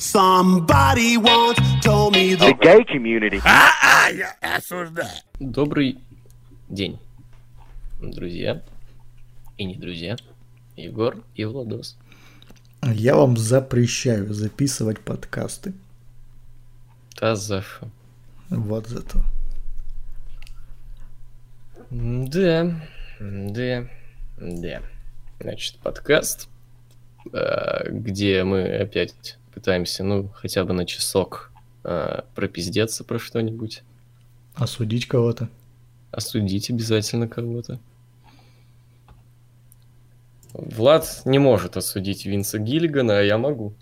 Somebody once told me The gay community. А, а, я осуждаю. Добрый день, друзья и не друзья. Егор и Владос. Я вам запрещаю записывать подкасты. Та за что? Вот за то. Да, да, да. Значит, подкаст, э, где мы опять пытаемся, ну, хотя бы на часок э, пропиздеться про что-нибудь, Осудить кого-то. осудить обязательно кого-то. Влад не может осудить Винса Гиллигана, а я могу.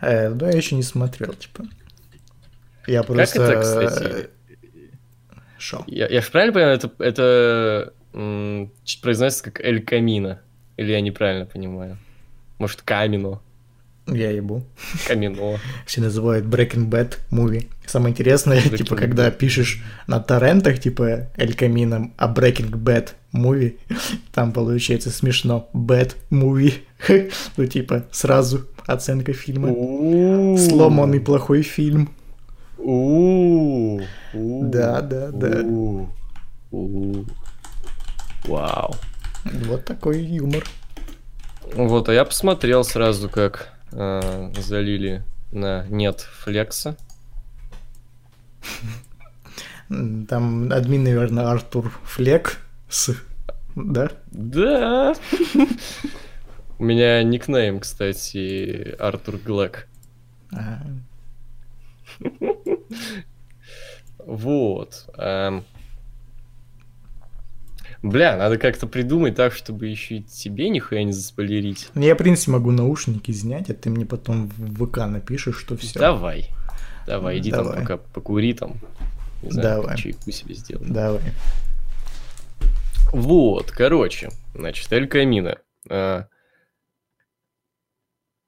Э, да, я еще не смотрел, типа. Я просто... это, кстати? Шо? Я, я же правильно понимаю, это, это м, произносится как Эль Камино? Или я неправильно понимаю? Может, Камино? Я ебу. Камино. Все называют Breaking Bad movie. Самое интересное, Breaking типа, когда Bad. пишешь на торрентах, типа, Эль Камино, а Breaking Bad movie, там получается смешно. Bad movie. Ну, типа, сразу оценка фильма. Сломанный плохой фильм. Да, да, да. Вау. Вот такой юмор. Вот, а я посмотрел сразу, как э, залили на нет флекса. Там админ, наверное, Артур Флек. С... Да? Да. У меня никнейм, кстати, Артур Глэк. А, Вот. Бля, надо как-то придумать так, чтобы еще и тебе нихуя не заспойлерить. Ну, Я, в принципе, могу наушники снять, а ты мне потом в ВК напишешь, что все. Давай. Давай, иди Давай. там пока покури там. Не знаю, Давай. чайку себе сделай. Давай. Вот, короче, значит, Эль Камино. А,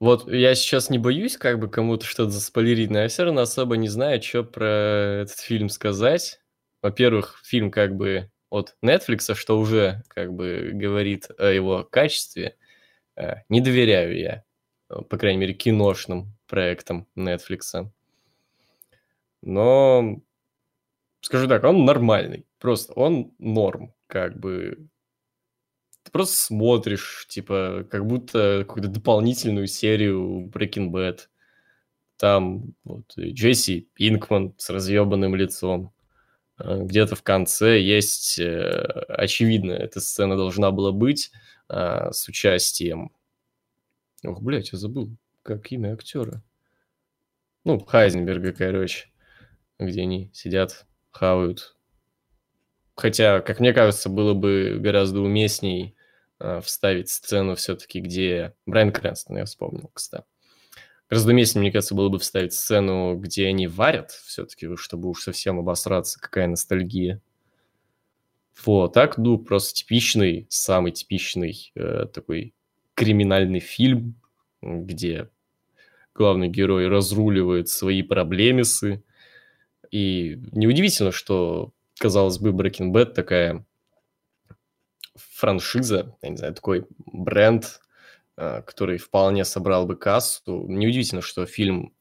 Вот я сейчас не боюсь как бы кому-то что-то заспойлерить, но я все равно особо не знаю, что про этот фильм сказать. Во-первых, фильм как бы от Netflix, что уже как бы говорит о его качестве. А, Не доверяю я, э, по крайней мере, киношным проектам Netflix. Но скажу так, он нормальный. Просто он норм, как бы. Ты просто смотришь, типа, как будто какую-то дополнительную серию Breaking Bad. Там вот Джесси Пинкман с разъебанным лицом. Э, Где-то в конце есть, э, очевидно, эта сцена должна была быть э, с участием... Ох, блядь, я забыл, как имя актера. Ну, Хайзенберга, короче где они сидят, хавают. Хотя, как мне кажется, было бы гораздо уместней э, вставить сцену все-таки, где... Брайан Крэнстон, я вспомнил, кстати. Гораздо уместнее, мне кажется, было бы вставить сцену, где они варят, все-таки, чтобы уж совсем обосраться, какая ностальгия. Вот, так, ну, просто типичный, самый типичный э, такой криминальный фильм, где главный герой разруливает свои проблемисы, и неудивительно, что, казалось бы, Breaking Bad такая франшиза, я не знаю, такой бренд, который вполне собрал бы кассу. Неудивительно, что фильм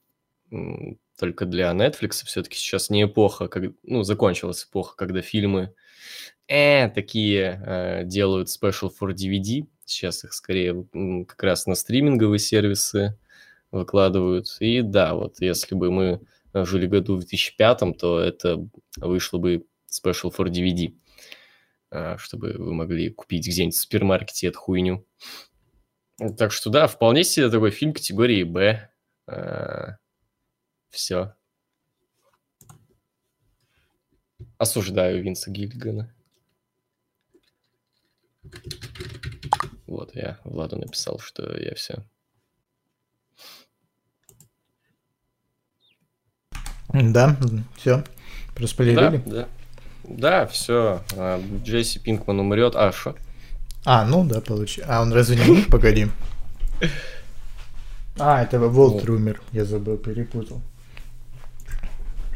только для Netflix все-таки сейчас не эпоха, как, ну, закончилась эпоха, когда фильмы э, такие э, делают special for DVD. Сейчас их скорее как раз на стриминговые сервисы выкладывают. И да, вот если бы мы жили году в 2005, то это вышло бы special for DVD, а, чтобы вы могли купить где-нибудь в супермаркете эту хуйню. Так что да, вполне себе такой фильм категории Б. Все. Осуждаю Винса Гиллигана. Вот, я Владу написал, что я все. Да, все. Да, Проспойлерили? да. Да, все. Джесси Пинкман умрет. А, что? А, ну да, получи. А он разве не умер? Погоди. А, это Волтер умер. Я забыл, перепутал.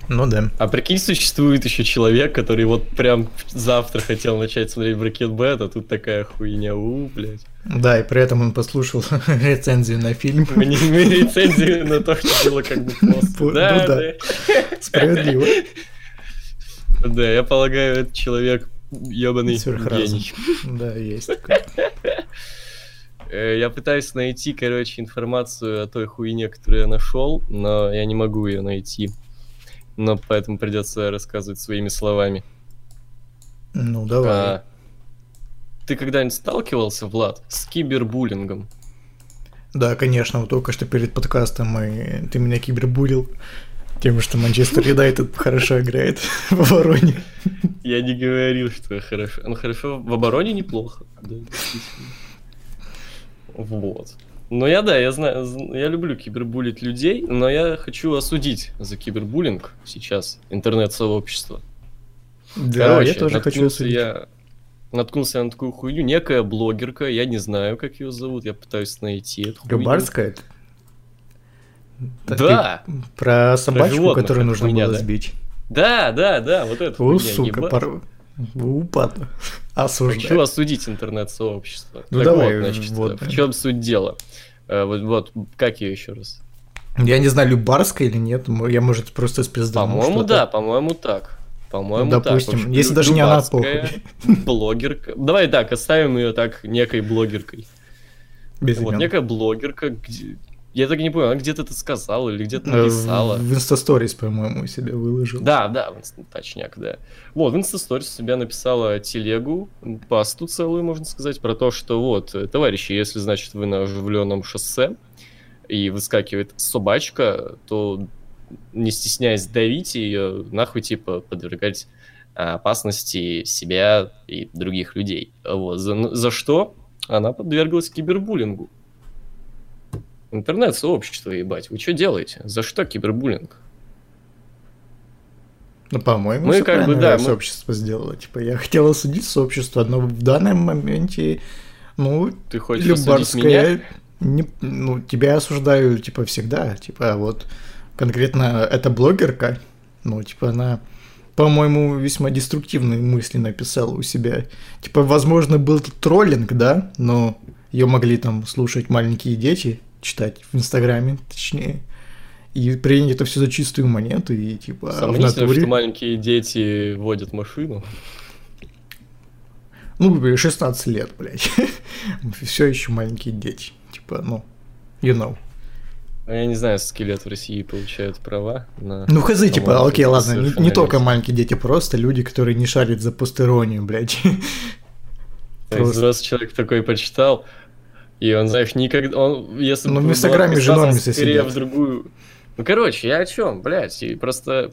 Ну да. А прикинь, существует еще человек, который вот прям завтра хотел начать смотреть Breaking Bad, а тут такая хуйня, у, блядь. Да, и при этом он послушал рецензию на фильм. Мы не имели рецензию на то, что было как бы просто. Ну да. да. Справедливо. Да, я полагаю, этот человек ебаный гений. Да, есть такое. Э, Я пытаюсь найти, короче, информацию о той хуйне, которую я нашел, но я не могу ее найти. Но поэтому придется рассказывать своими словами. Ну, давай. А, Ты когда-нибудь сталкивался, Влад, с кибербуллингом? Да, конечно, вот только что перед подкастом мы... ты меня кибербулил тем, что Манчестер Юнайтед хорошо играет в обороне. Я не говорил, что хорошо. Ну хорошо, в обороне неплохо. Да. Вот. Но я, да, я знаю, я люблю кибербулить людей, но я хочу осудить за кибербуллинг сейчас интернет-сообщество. Да, Короче, я тоже хочу осудить. я наткнулся на такую хуйню. Некая блогерка, я не знаю, как ее зовут, я пытаюсь найти эту хуйню. Да, ты Про собачку, животных которую нужно хуйня, было да. сбить. да, да, да, вот это О, сука, пор... Упад. Хочу Осуждаю. осудить интернет-сообщество. Ну так давай, вот, значит, вот. в чем суть дела? Э, Вот, вот, как ее еще раз? Я не знаю, Любарская или нет, я, может, просто спизданул По-моему, да, по-моему, так. По-моему, Ну, так. допустим, общем, если даже не она, Любарская Блогерка. Давай так, оставим ее так некой блогеркой. Без Вот, имен. некая блогерка, где... Я так и не понял, она где-то это сказала или где-то Э, написала. В инстасторис, по-моему, себя выложил. Да, да, точняк, да. Вот, в Инстасторис себя написала телегу, пасту целую, можно сказать, про то, что вот, э, товарищи, если, значит, вы на оживленном шоссе, и выскакивает собачка, то не стесняясь давите ее, нахуй, типа, подвергать а, опасности себя и других людей. Вот, за, за что она подверглась кибербуллингу. Интернет-сообщество, ебать, вы что делаете? За что кибербуллинг? Ну, по-моему, Мы как бы, да, мы- сообщество сделало. Типа, я хотел осудить сообщество, но в данном моменте, ну, Ты хочешь осудить меня? Любарская, не, ну, тебя осуждаю, типа, всегда. Типа, вот конкретно эта блогерка, ну, типа, она, по-моему, весьма деструктивные мысли написала у себя. Типа, возможно, был троллинг, да, но ее могли там слушать маленькие дети, читать в Инстаграме, точнее. И принять это все за чистую монету, и типа в Сомнительно, натуре... что маленькие дети водят машину. Ну, 16 лет, блядь. Все еще маленькие дети. Типа, ну, you know. А Я не знаю, сколько лет в России получают права на... Ну, хз, типа, окей, ладно, не, не только маленькие дети, просто люди, которые не шарят за постеронию, блядь. Просто. взрослый человек такой почитал, и он, знаешь, никогда... Он, если Ну, в Инстаграме же скорее сидят. в другую... Ну, короче, я о чем, блядь, и просто...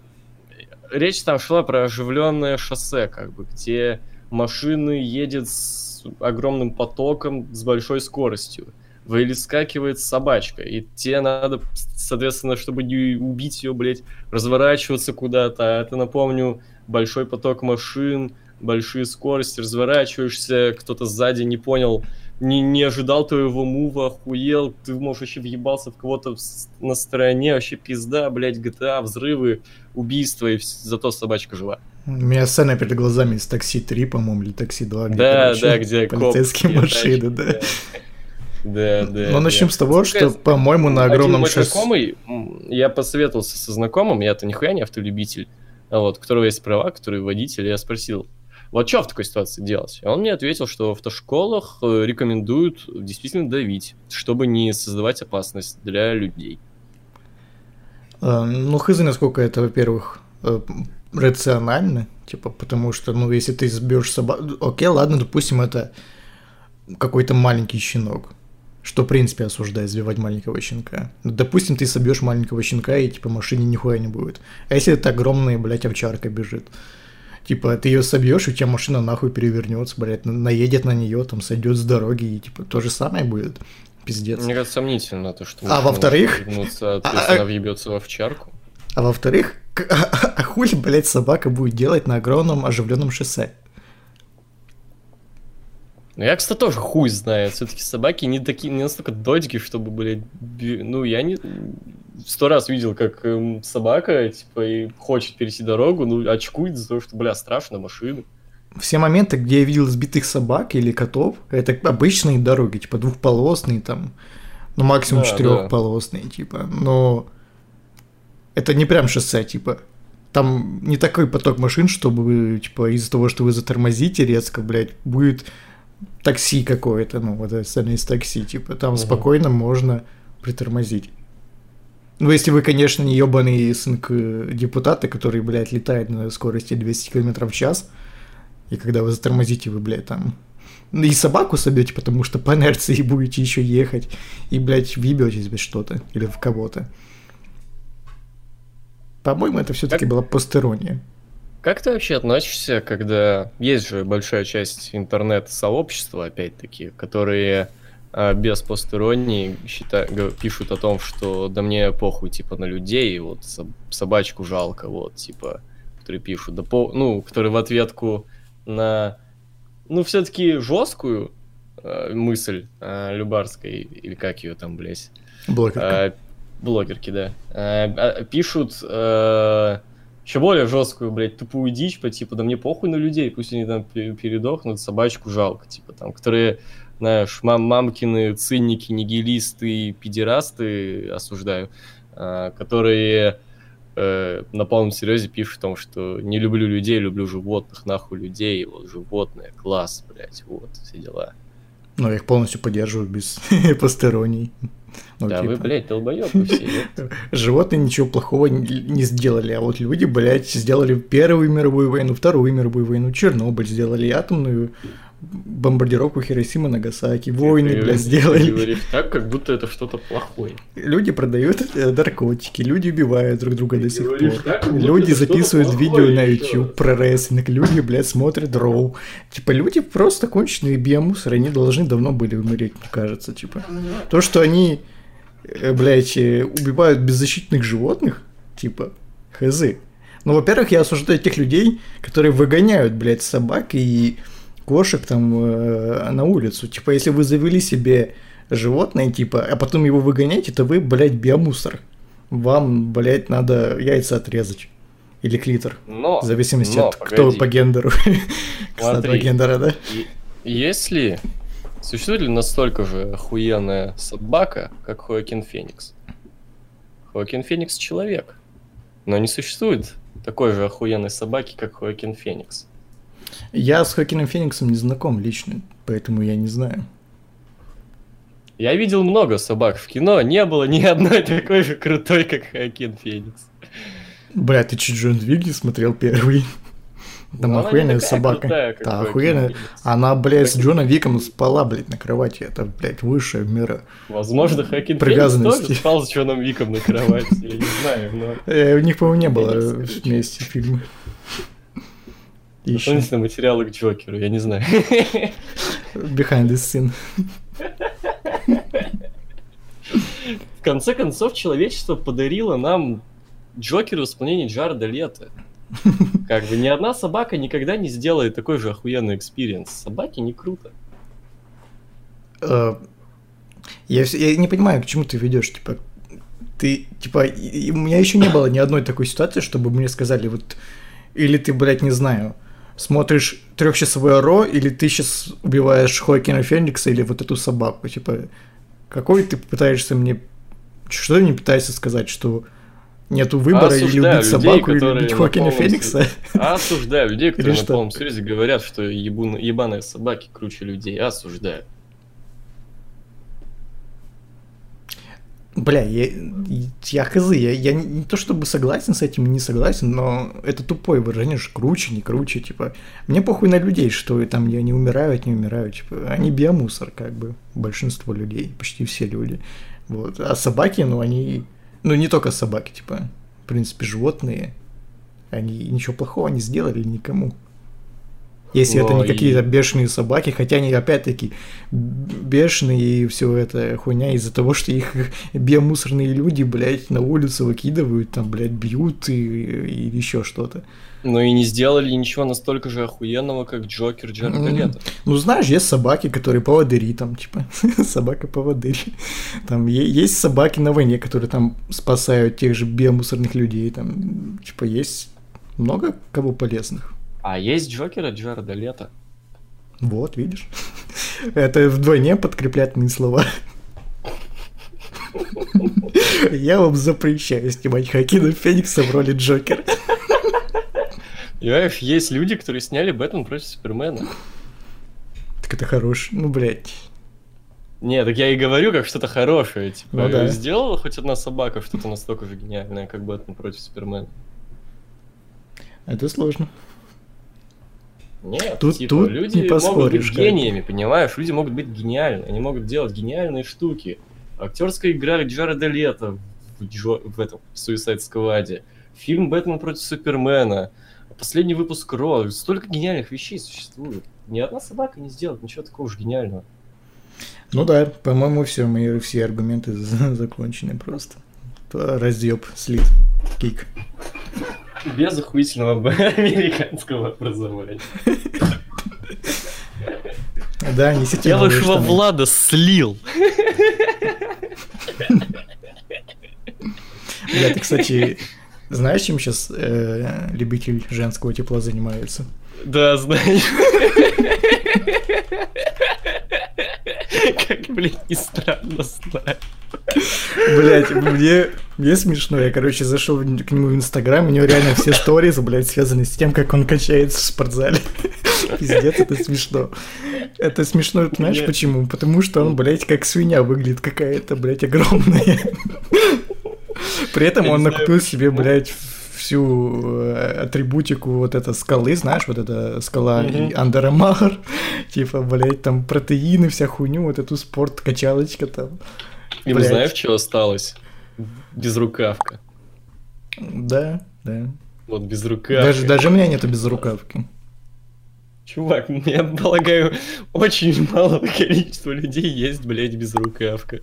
Речь там шла про оживленное шоссе, как бы, где машины едет с огромным потоком, с большой скоростью. Выскакивает собачка, и тебе надо, соответственно, чтобы не убить ее, блядь, разворачиваться куда-то. А это, напомню, большой поток машин, большие скорости, разворачиваешься, кто-то сзади не понял, не, не ожидал твоего мува, охуел, ты, может, вообще въебался в кого-то на стороне, вообще пизда, блядь, GTA, взрывы, убийства, и зато собачка жива. У меня сцена перед глазами из такси 3, по-моему, или такси 2, где, да, короче, да, где коп, полицейские где машины, тачки, да. Да, да. Но да. начнем с того, что, по-моему, на Один огромном мой шоссе... знакомый, я посоветовался со знакомым, я-то нихуя не автолюбитель, а вот, у которого есть права, который водитель, я спросил, вот что в такой ситуации делать? И он мне ответил, что в автошколах э, рекомендуют действительно давить, чтобы не создавать опасность для людей. Э, Ну, хз, насколько это, во-первых, э, рационально, типа, потому что, ну, если ты сбьешь собаку... Окей, ладно, допустим, это какой-то маленький щенок, что, в принципе, осуждает сбивать маленького щенка. Ну, допустим, ты собьешь маленького щенка, и, типа, машине нихуя не будет. А если это огромная, блядь, овчарка бежит? Типа, ты ее собьешь, у тебя машина нахуй перевернется, блядь, на- наедет на нее, там, сойдет с дороги, и, типа, то же самое будет. Пиздец. Мне кажется, сомнительно то, что... А во-вторых- вернуться, а- а- она въебется в овчарку. А во-вторых, к- а хуй, блядь, собака будет делать на огромном оживленном шоссе? Ну, я, кстати, тоже хуй знаю. Все-таки собаки не такие, не настолько дочки, чтобы, блядь, ну, я не... сто раз видел, как эм, собака, типа, и хочет перейти дорогу, ну, очкует из-за того, что, бля, страшно, машины. Все моменты, где я видел сбитых собак или котов, это обычные дороги, типа двухполосные там, ну максимум Да, четырехполосные, типа, но это не прям шоссе, типа. Там не такой поток машин, чтобы, типа, из-за того, что вы затормозите резко, блядь, будет такси какое-то, ну, вот из такси, типа, там Мгм. спокойно можно притормозить. Ну, если вы, конечно, не ебаный сын к- депутата, который, блядь, летает на скорости 200 км в час, и когда вы затормозите, вы, блядь, там ну, и собаку собьете, потому что по инерции будете еще ехать, и, блядь, въебетесь без что-то или в кого-то. По-моему, это все-таки Как- была постерония. Как ты вообще относишься, когда есть же большая часть интернет-сообщества, опять-таки, которые без постеронии счита- пишут о том, что да мне похуй, типа, на людей, вот соб- собачку жалко, вот, типа, которые пишут, да по... ну, которые в ответку на, ну, все-таки жесткую э, мысль э, Любарской, или как ее там, блядь, Блогерка. Э, блогерки, да. Э, а, пишут еще более жесткую, блядь, тупую дичь, по типу, да мне похуй на людей, пусть они там пе- передохнут, собачку жалко, типа, там, которые, знаешь, мам мамкины, цинники, нигилисты, педерасты, осуждаю, э, которые э, на полном серьезе пишут о том, что не люблю людей, люблю животных, нахуй людей, вот, животные, класс, блядь, вот, все дела. Но я их полностью поддерживаю без постероний. Ну, да, вы, типа, блядь, долбоёбы все. Животные ничего плохого не сделали, а вот люди, блядь, сделали Первую мировую войну, Вторую мировую войну, Чернобыль сделали, атомную бомбардировку Хиросимы, Нагасаки, войны, Ты- блядь, сделали. говоришь так, как будто это что-то плохое. Люди продают э, наркотики, люди убивают друг друга до сих пор. так, Люди это записывают видео на. YouTube про рестлинг, люди, блядь, смотрят роу. Типа, люди просто конченые биомусоры, они должны давно были умереть, мне кажется, типа. То, что они, э, блядь, э, убивают беззащитных животных, типа, хз. Ну, во-первых, я осуждаю тех людей, которые выгоняют, блядь, собак и кошек там э, на улицу. Типа, если вы завели себе животное, типа, а потом его выгоняете, то вы, блядь, биомусор. Вам, блядь, надо яйца отрезать. Или клитор. Но, В зависимости но, от кто погоди. по гендеру. Кстати, Смотри. по гендера, да? Если существует ли настолько же охуенная собака, как Хоакин Феникс? Хоакин Феникс человек, но не существует такой же охуенной собаки, как Хоакин Феникс. Я с Хокином Фениксом не знаком лично, поэтому я не знаю. Я видел много собак в кино, не было ни одной такой же крутой, как Хоакин Феникс. Бля, ты чуть Джон Двиг не смотрел первый? Там Но не охуенная собака. крутая, Да, охуенная. Она, блядь, с Джоном Виком спала, блядь, на кровати. Это, блядь, высшее мира. Возможно, Хоакин Феникс Привязанности. тоже спал с Джоном Виком на кровати, я не знаю, но... Э, у них, по-моему, не было вместе фильма. Дополнительные материалы к Джокеру, я не знаю. Behind the scene. В конце концов, человечество подарило нам Джокера в исполнении Джареда Лето. Как бы ни одна собака никогда не сделает такой же охуенный experience. Собаки не круто. Э, Я, я не понимаю, к чему ты ведешь, типа, ты, типа, у меня еще не было ни одной такой ситуации, чтобы мне сказали, вот, или ты, блядь, не знаю, смотришь трехчасовое Ро, или ты сейчас убиваешь Хоакина Феникса, или вот эту собаку, типа, какой ты пытаешься мне, что ты мне пытаешься сказать, что нету выбора или убить людей, собаку, или убить на Хоакина Феникса? Осуждаю людей, которые Или на что? полном серьезе говорят, что ебаные собаки круче людей. Осуждаю. Бля, я, я хз, я, я не, не то чтобы согласен с этим, не согласен, но это тупое выражение, что круче, не круче, типа. Мне похуй на людей, что там я не умирают, не умирают, типа. Они биомусор, как бы, большинство людей, почти все люди. Вот. А собаки, ну, они, ну, не только собаки, типа, в принципе, животные, они ничего плохого не сделали никому. Если это Но не и- какие-то бешеные собаки, хотя они опять-таки бешеные и все это хуйня из-за того, что их биомусорные люди, блядь, на улицу выкидывают, там, блядь, бьют и, и еще что-то. Но и не сделали ничего настолько же охуенного, как Джокер Джареда Мгм. Лето. Ну, знаешь, есть собаки, которые поводыри, там, типа, собака-поводырь. Там е- есть собаки на войне, которые там спасают тех же биомусорных людей, там, типа, есть много кого полезных. А есть Джокера Джареда Лето. Вот, видишь? Это вдвойне подкреплятные слова. Я вам запрещаю снимать Хакина Феникса в роли Джокера. Понимаешь, есть люди, которые сняли Бэтмен против Супермена. Так это хорош. Ну, блядь. Не, так я и говорю, как что-то хорошее. Типа, Ну да. сделала хоть одна собака что-то настолько же гениальное, как Бэтмен против Супермена. Это сложно. Нет, Тут- типа, тут люди не могут быть как. гениями, понимаешь? Люди могут быть гениальны, они могут делать гениальные штуки. Актерская игра Джареда Лето в, Джо- в этом в Suicide Squad, фильм Бэтмен против Супермена, последний выпуск Ро. Столько гениальных вещей существует. Ни одна собака не сделает ничего такого уж гениального. Ну да, по-моему, все, мои все аргументы за- закончены просто. Разъеб, слит, кик. Без охуительного американского образования. Да, несите Я штаны. Влада слил. Бля, ты, кстати, знаешь, чем сейчас любитель женского тепла занимается? Да, знаю. Как, блядь, не странно знаю. Блять, мне, мне смешно. Я, короче, зашел к нему в Инстаграм, у него реально все сториз, блядь, связаны с тем, как он качается в спортзале. Пиздец, это смешно. Это смешно, знаешь Нет. почему? Потому что он, блядь, как свинья выглядит какая-то, блядь, огромная. При этом Я он накупил себе, блядь, всю э, атрибутику вот этой скалы, знаешь, вот эта скала Armour, типа, блядь, там протеины, вся хуйню, вот эту спорт-качалочка там. Им Блядь. знаешь, что осталось? Безрукавка. Да, да. Вот безрукавка. Даже, даже у меня нету безрукавки. Чувак, я полагаю, очень малого количества людей есть, блядь, безрукавка.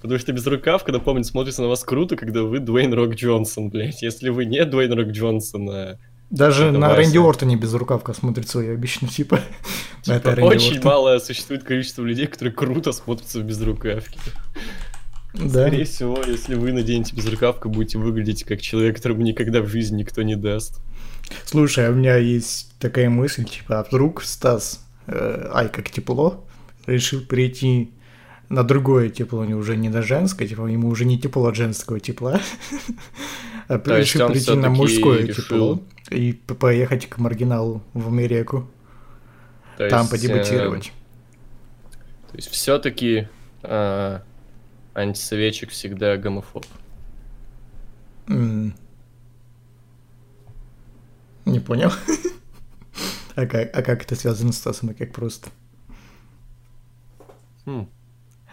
Потому что безрукавка, напомню, смотрится на вас круто, когда вы Дуэйн Рок Джонсон, блядь. Если вы не Дуэйн Рок Джонсон, а Даже на Вася. Рэнди Ортоне безрукавка смотрится, я обычно, типа. типа, это очень Ортон. мало существует количество людей, которые круто смотрятся в безрукавке. Да. Скорее всего, если вы наденете безрукавку, будете выглядеть как человек, которому никогда в жизни никто не даст. Слушай, а у меня есть такая мысль, типа, а вдруг Стас, э, ай, как тепло, решил перейти на другое тепло, него уже не на женское, типа, ему уже не тепло от женского тепла, а решил перейти на мужское тепло и поехать к маргиналу в Америку, там есть, подебатировать. э, то есть все-таки антисоветчик всегда гомофоб. Не понял. А как, а как это связано с Стасом и как просто? Хм.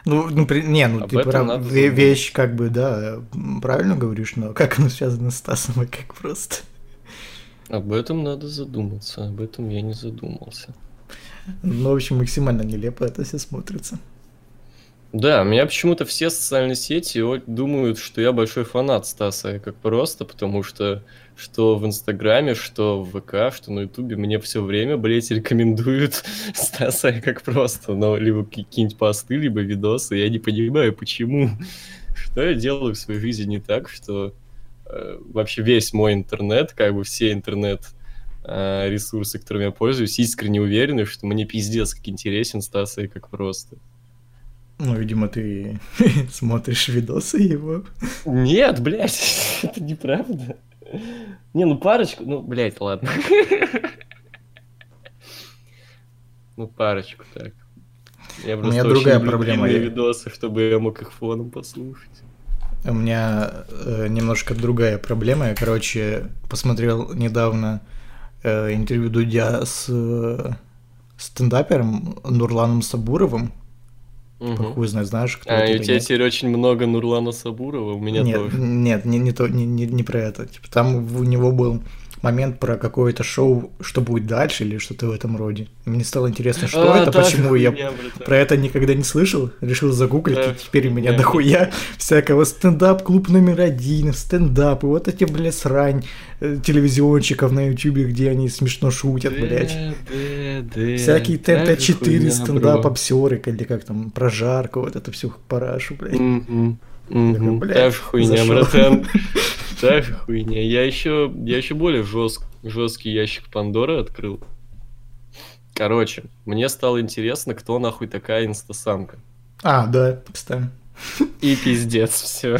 Ну, ну, при- не, ну Об ты прав, надо вещь как бы, да, правильно говоришь, но как оно связано с Стасом и как просто? Об этом надо задуматься, об этом я не задумался. Ну, в общем, максимально нелепо это все смотрится. Да, меня почему-то все социальные сети думают, что я большой фанат Стаса, как просто, потому что что в Инстаграме, что в ВК, что на Ютубе мне все время, блять, рекомендуют Стаса как просто, но либо какие-нибудь посты, либо видосы, я не понимаю, почему. Что я делаю в своей жизни не так, что э, вообще весь мой интернет, как бы все интернет э, ресурсы, которыми я пользуюсь, искренне уверены, что мне пиздец как интересен Стаса и как просто. Ну, видимо, ты смотришь видосы его. Нет, блядь, это неправда. Не, ну парочку, ну, блядь, ладно. Ну, парочку так. Я У меня другая проблема, я- видосы, чтобы я мог их фоном послушать. У меня э, немножко другая проблема. Я, короче, посмотрел недавно э, интервью Дудя с э, стендапером Нурланом Сабуровым. Мгм. Хуй знает, знаешь, кто А, это и у тебя нет? теперь очень много Нурлана Сабурова, у меня нет, тоже. Нет, не, не, то, не, не, не про это. Типа, там у него был момент про какое-то шоу, что будет дальше или что-то в этом роде. Мне стало интересно, что А, это, же почему я братан. про это никогда не слышал, решил загуглить, Та и теперь у меня дохуя всякого стендап-клуб номер один, стендап, и вот эти, бля, срань э, телевизионщиков на ютубе, где они смешно шутят, блядь. Да, да, да. Всякие Та же ТНТ-4, хуйня, стендап-обсеры, или как там, прожарка, вот это всю парашу, блядь. Блядь, Та же хуйня, братан. Та же хуйня. Я еще, я еще более жест, жесткий ящик Пандоры открыл. Короче, мне стало интересно, кто нахуй такая инстасамка. А, да, кстати. И пиздец, все.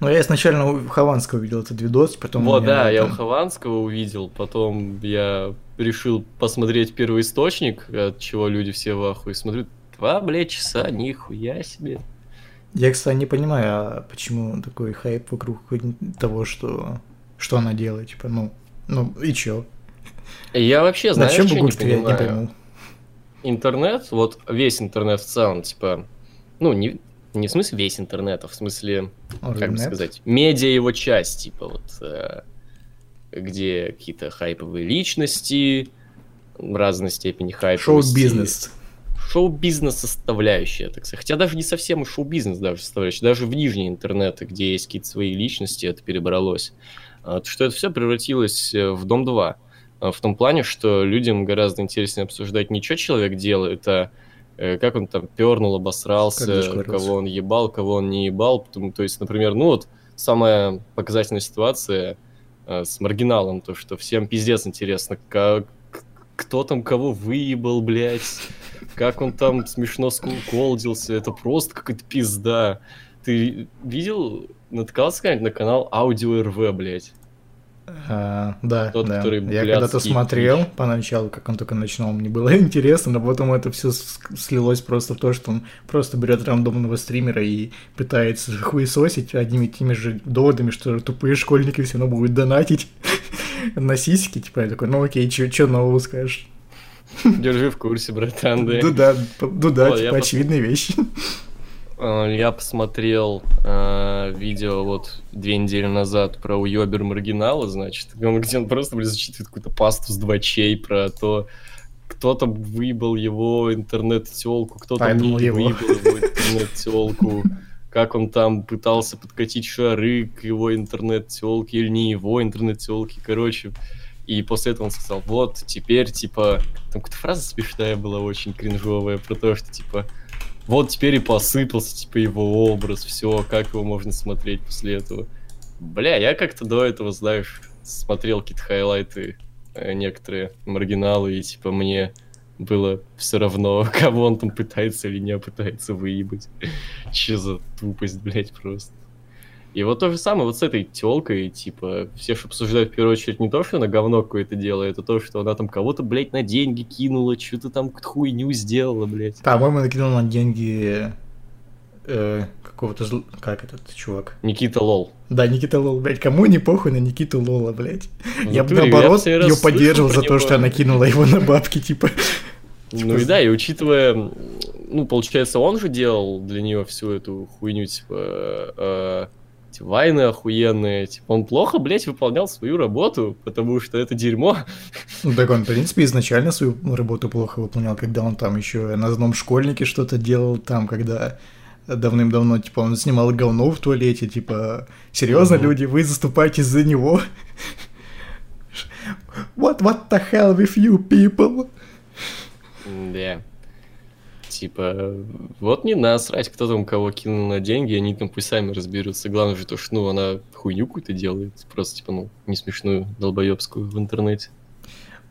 Ну, я изначально у Хованского видел этот видос, потом... Вот, меня да, я у там- Хованского увидел, потом я решил посмотреть первый источник, от чего люди все в ахуе. Смотрю, два, блядь, часа, нихуя себе. Я, кстати, не понимаю, а почему такой хайп вокруг того, что, что она делает, типа, ну, ну и чё? Я вообще, знаешь, Зачем что не бугурт, я не понимаю? пойму. интернет, вот весь интернет в целом, типа, ну, не, не в смысле весь интернет, а в смысле, как бы сказать, медиа его часть, типа, вот, э, где какие-то хайповые личности, в разной степени хайповости. Шоу-бизнес. Шоу-бизнес составляющая, так сказать. Хотя даже не совсем шоу-бизнес даже составляющая. Даже в нижние интернеты, где есть какие-то свои личности, это перебралось. А, то Что это все превратилось э, в Дом-2. А, В том плане, что людям гораздо интереснее обсуждать не что человек делает, а э, как он там пернул, обосрался, кого он ебал, кого он не ебал. Потому- То есть, например, ну вот самая показательная ситуация э, с маргиналом, то, что всем пиздец интересно, как кто там кого выебал, блядь, как он там смешно скулколдился, это просто какая-то пизда. Ты видел, наткался когда-нибудь на канал Аудио РВ, блядь? А, да, Тот, да. который Я когда-то смотрел пич. поначалу, как он только начинал, мне было интересно, но потом это все слилось просто в то, что он просто берет рандомного стримера и пытается хуесосить одними и теми же доводами, что тупые школьники все равно будут донатить на сиськи. Типа я такой, ну окей, что нового скажешь? Держи в курсе, братан, да. Ну да, ну да, О, типа пос- очевидные вещи. А, Я посмотрел а, видео вот две недели назад про уебер маргинала, значит, где он просто, блин, зачитывает какую-то пасту с двочей про то, кто там выебал его интернет-телку, кто я там не выебал его интернет-телку, как он там пытался подкатить шары к его интернет-телке или не его интернет-телке, короче. И после этого он сказал, вот, теперь, типа, там какая-то фраза смешная была очень кринжовая про то, что, типа, вот теперь и посыпался, типа, его образ, все, как его можно смотреть после этого. Бля, я как-то до этого, знаешь, смотрел какие-то хайлайты, э, некоторые маргиналы, и, типа, мне было все равно, кого он там пытается или не пытается выебать. Че за тупость, блядь, просто. И вот то же самое вот с этой телкой, типа, все же обсуждают в первую очередь не то, что она говно какое-то делает, а то, что она там кого-то, блядь, на деньги кинула, что-то там хуйню сделала, блядь. По-моему, накинул на деньги э, какого-то зл... Как этот чувак? Никита Лол. Да, Никита Лол, блядь, кому не похуй на Никиту Лола, блядь. В Я бы наоборот все ее поддерживал за то, него. что она кинула его на бабки, типа. Ну и да, и учитывая, ну, получается, он же делал для нее всю эту хуйню, типа, э, эти вайны охуенные, типа, он плохо, блядь, выполнял свою работу, потому что это дерьмо. Ну так он, в принципе, изначально свою работу плохо выполнял, когда он там еще на злом школьнике что-то делал, там, когда давным-давно, типа, он снимал говно в туалете, типа, серьезно, Мгм. люди, вы заступаете за него? What, what the hell with you people? Да. Типа, вот не насрать, кто там кого кинул на деньги, они там пусть сами разберутся. Главное же то, что, ну, она хуйню какую-то делает, просто, типа, ну, не смешную, долбоебскую в интернете.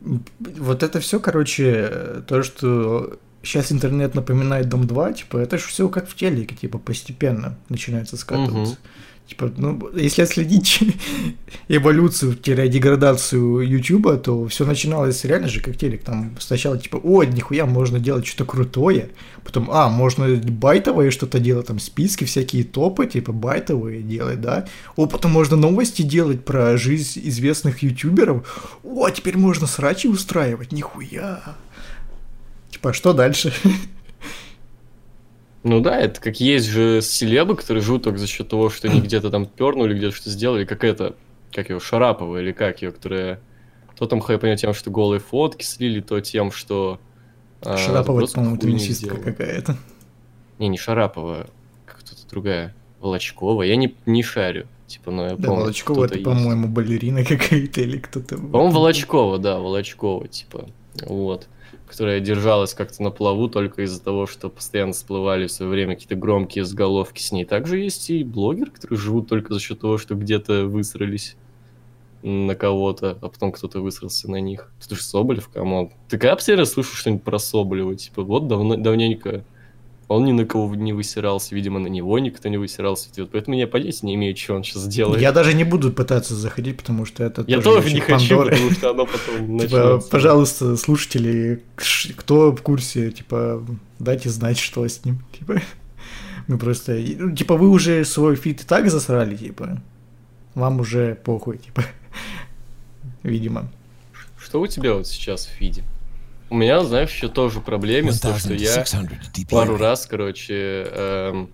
Вот это все, короче, то, что сейчас интернет напоминает Дом 2, типа, это же все как в телеке, типа, постепенно начинается скатываться. Мгм. Типа, ну, если отследить эволюцию-деградацию Ютуба, то все начиналось реально же как телек. Там сначала типа, о, нихуя, можно делать что-то крутое. Потом, а, можно байтовое что-то делать, там списки, всякие топы, типа байтовые делать, да. О, потом можно новости делать про жизнь известных ютуберов. О, теперь можно срачи устраивать, нихуя. Типа, а что дальше? Ну да, это как есть же селебы, которые живут только за счет того, что они где-то там пернули, где-то что сделали, как это, как его, Шарапова или как ее, которая... То там хайпанет тем, что голые фотки слили, то тем, что... а, Шарапова, это, по-моему, теннисистка какая-то. Не, не Шарапова, кто-то другая. Волочкова. Я не, не шарю. Типа, ну, я да, помню, Волочкова это, по-моему, балерина какая-то или кто-то. По-моему, Волочкова, да, Волочкова, типа. Вот которая держалась как-то на плаву только из-за того, что постоянно всплывали в свое время какие-то громкие заголовки с ней. Также есть и блогеры, которые живут только за счет того, что где-то высрались на кого-то, а потом кто-то высрался на них. Ты же Соболев, come on. Ты когда постоянно слышишь что-нибудь про Соболева? Типа, вот давно, давненько он ни на кого не высирался, видимо, на него никто не высирался. Поэтому я понятия не имею, что он сейчас делает. Я даже не буду пытаться заходить, потому что это Я тоже, тоже не хочу, потому что оно потом типа, Пожалуйста, слушатели, кто в курсе, типа, дайте знать, что с ним. Типа, мы просто... Ну, типа, вы уже свой фит и так засрали, типа. Вам уже похуй, типа. Видимо. Что у тебя вот сейчас в фиде? У меня, знаешь, еще тоже проблема с тем, что я пару раз, короче, эм,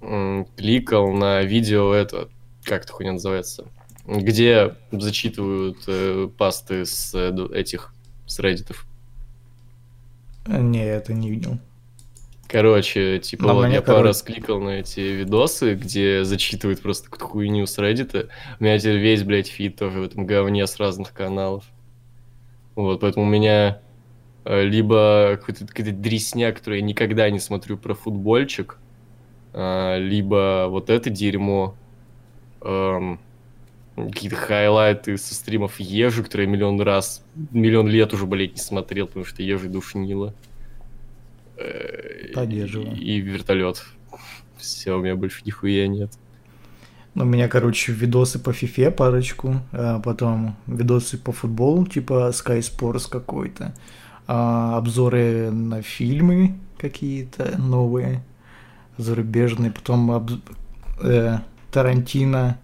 эм, кликал на видео это, как это хуйня называется, где зачитывают э, пасты с э, этих, с реддитов. Не, это не видел. Короче, типа, вот я пару раз кликал на эти видосы, где зачитывают просто какую-то хуйню с Reddit. У меня теперь весь, блядь, feed тоже в этом говне с разных каналов. Вот, поэтому у меня э, либо какой-то, какая-то дресня, которую я никогда не смотрю про футбольчик, а, либо вот это дерьмо, эм, какие-то хайлайты со стримов Ежи, которые миллион раз, миллион лет уже, блядь, не смотрел, потому что Ежи душнило. Э, Поддерживаю. И, и вертолет. Все, у меня больше нихуя нет. У меня, короче, видосы по фифе парочку, а потом видосы по футболу, типа Sky Sports какой-то, а обзоры на фильмы какие-то новые, зарубежные, потом об... э, Тарантино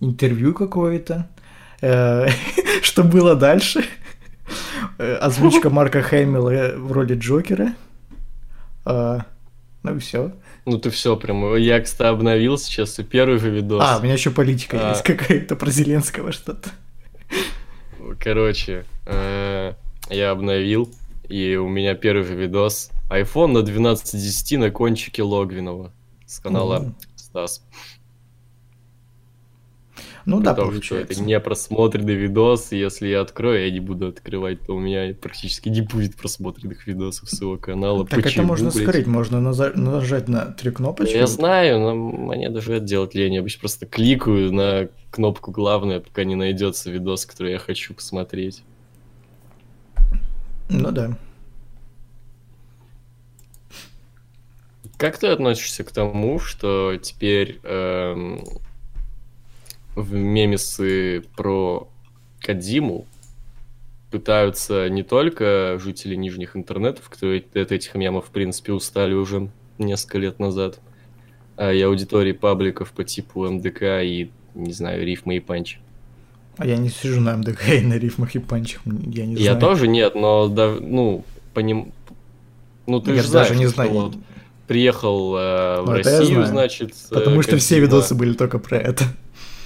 интервью какое-то, э, что было дальше, э, озвучка Марка Хэмилла в роли Джокера, э, ну и все. Ну ты все прям. Я, кстати, обновил сейчас и первый же видос. А, у меня еще политика а... есть какая-то про Зеленского что-то. Короче, э, я обновил, и у меня первый же видос. iPhone на 12.10 на кончике Логвинова с канала Стас. Ну да, потому что это не просмотренный видос, если я открою, я не буду открывать, то у меня практически не будет просмотренных видосов с его канала. Так Почему, это можно блядь? скрыть, можно нажать на три кнопочки. Я знаю, но мне даже это делать лень, я обычно просто кликаю на кнопку главная, пока не найдется видос, который я хочу посмотреть. Ну да. Как ты относишься к тому, что теперь эм, в мемесы про Кадзиму пытаются не только жители нижних интернетов, которые от этих мемов, в принципе, устали уже несколько лет назад, а и аудитории пабликов по типу МДК и, не знаю, рифмы и панч. А я не сижу на МДК и на рифмах и панчах, я не знаю. Я тоже нет, но, да, ну, по ним... Ну, ты я же знаешь, даже не знаю. Вот приехал э, в ну, Россию, значит... Потому что все видосы были только про это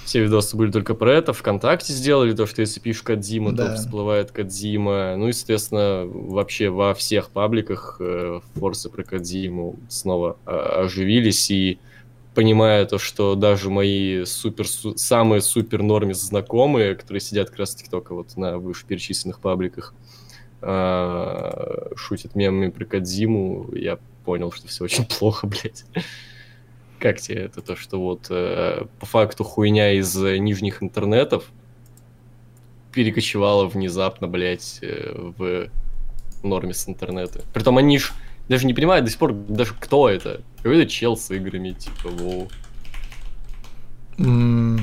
все видосы были только про это. ВКонтакте сделали то, что если пишешь Кадзима, да. то всплывает Кадзима. Ну и, соответственно, вообще во всех пабликах э, форсы про Кадзиму снова э, оживились. И понимая то, что даже мои супер, су, самые супер норме знакомые, которые сидят как раз таки только вот на вышеперечисленных пабликах, э, шутят мемами про Кадзиму, я понял, что все очень плохо, блядь. Как тебе это то, что вот э, по факту хуйня из э, нижних интернетов перекочевала внезапно, блядь, э, в норме с интернета. Притом они ж даже не понимают до сих пор даже кто это. Какой-то чел с играми, типа, воу. Mm.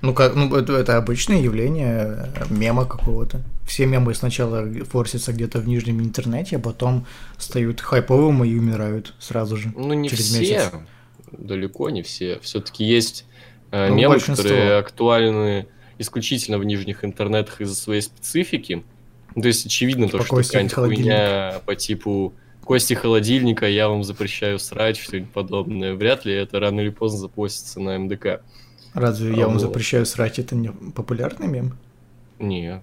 Ну, как, ну это, это обычное явление э, мема какого-то. Все мемы сначала форсятся где-то в нижнем интернете, а потом стают хайповым и умирают сразу же. Ну, не через все. Месяц далеко не все. Все-таки есть э, ну, мемы, большинство. которые актуальны исключительно в нижних интернетах из-за своей специфики. Ну, то есть очевидно то, что какая-нибудь хуйня по типу кости холодильника, я вам запрещаю срать, что-нибудь подобное. Вряд ли это рано или поздно запостится на МДК. Разве я вам Вот. запрещаю срать, это не популярный мем? Нет.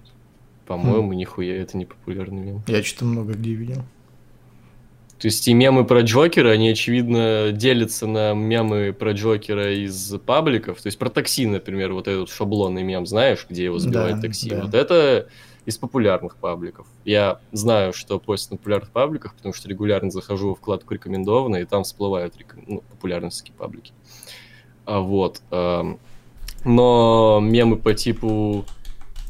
По-моему, нихуя это не популярный мем. Я что-то много где видел. То есть и мемы про Джокера, они, очевидно, делятся на мемы про Джокера из пабликов. То есть про такси, например, вот этот шаблонный мем, знаешь, где его сбивает Да, такси. да. Вот это из популярных пабликов. Я знаю, что постят на популярных пабликах, потому что регулярно захожу в вкладку «Рекомендовано», и там всплывают реком- ну, популярностские паблики. А вот. эм, но мемы по типу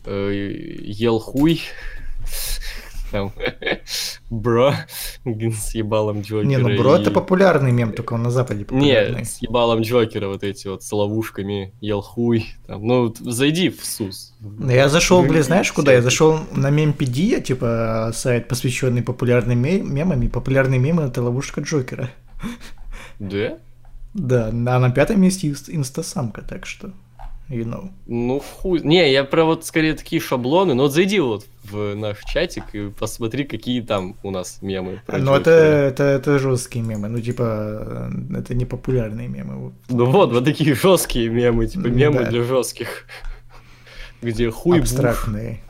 э, «Ел хуй», там, бро, с ебалом Джокера. Не, ну бро, и- это популярный мем, только он на Западе популярный. Не, с ебалом Джокера вот эти вот с ловушками, ел хуй. Там. Ну, зайди в СУС. Я зашел, блин, знаешь куда? Я зашел на мемпедия, типа сайт, посвященный популярным ме- мемам, и популярные мемы это ловушка Джокера. Да? Да, а на пятом месте инст- инстасамка, так что, you know. Ну, хуй. Не, я про вот скорее такие шаблоны. Но вот зайди вот в наш чатик и посмотри, какие там у нас мемы. Ну, это, это, это жесткие мемы, ну, типа, э, это не популярные мемы. Ну вот, вот такие жесткие мемы, типа мемы да. для жестких. Где хуй буш, Абстрактные.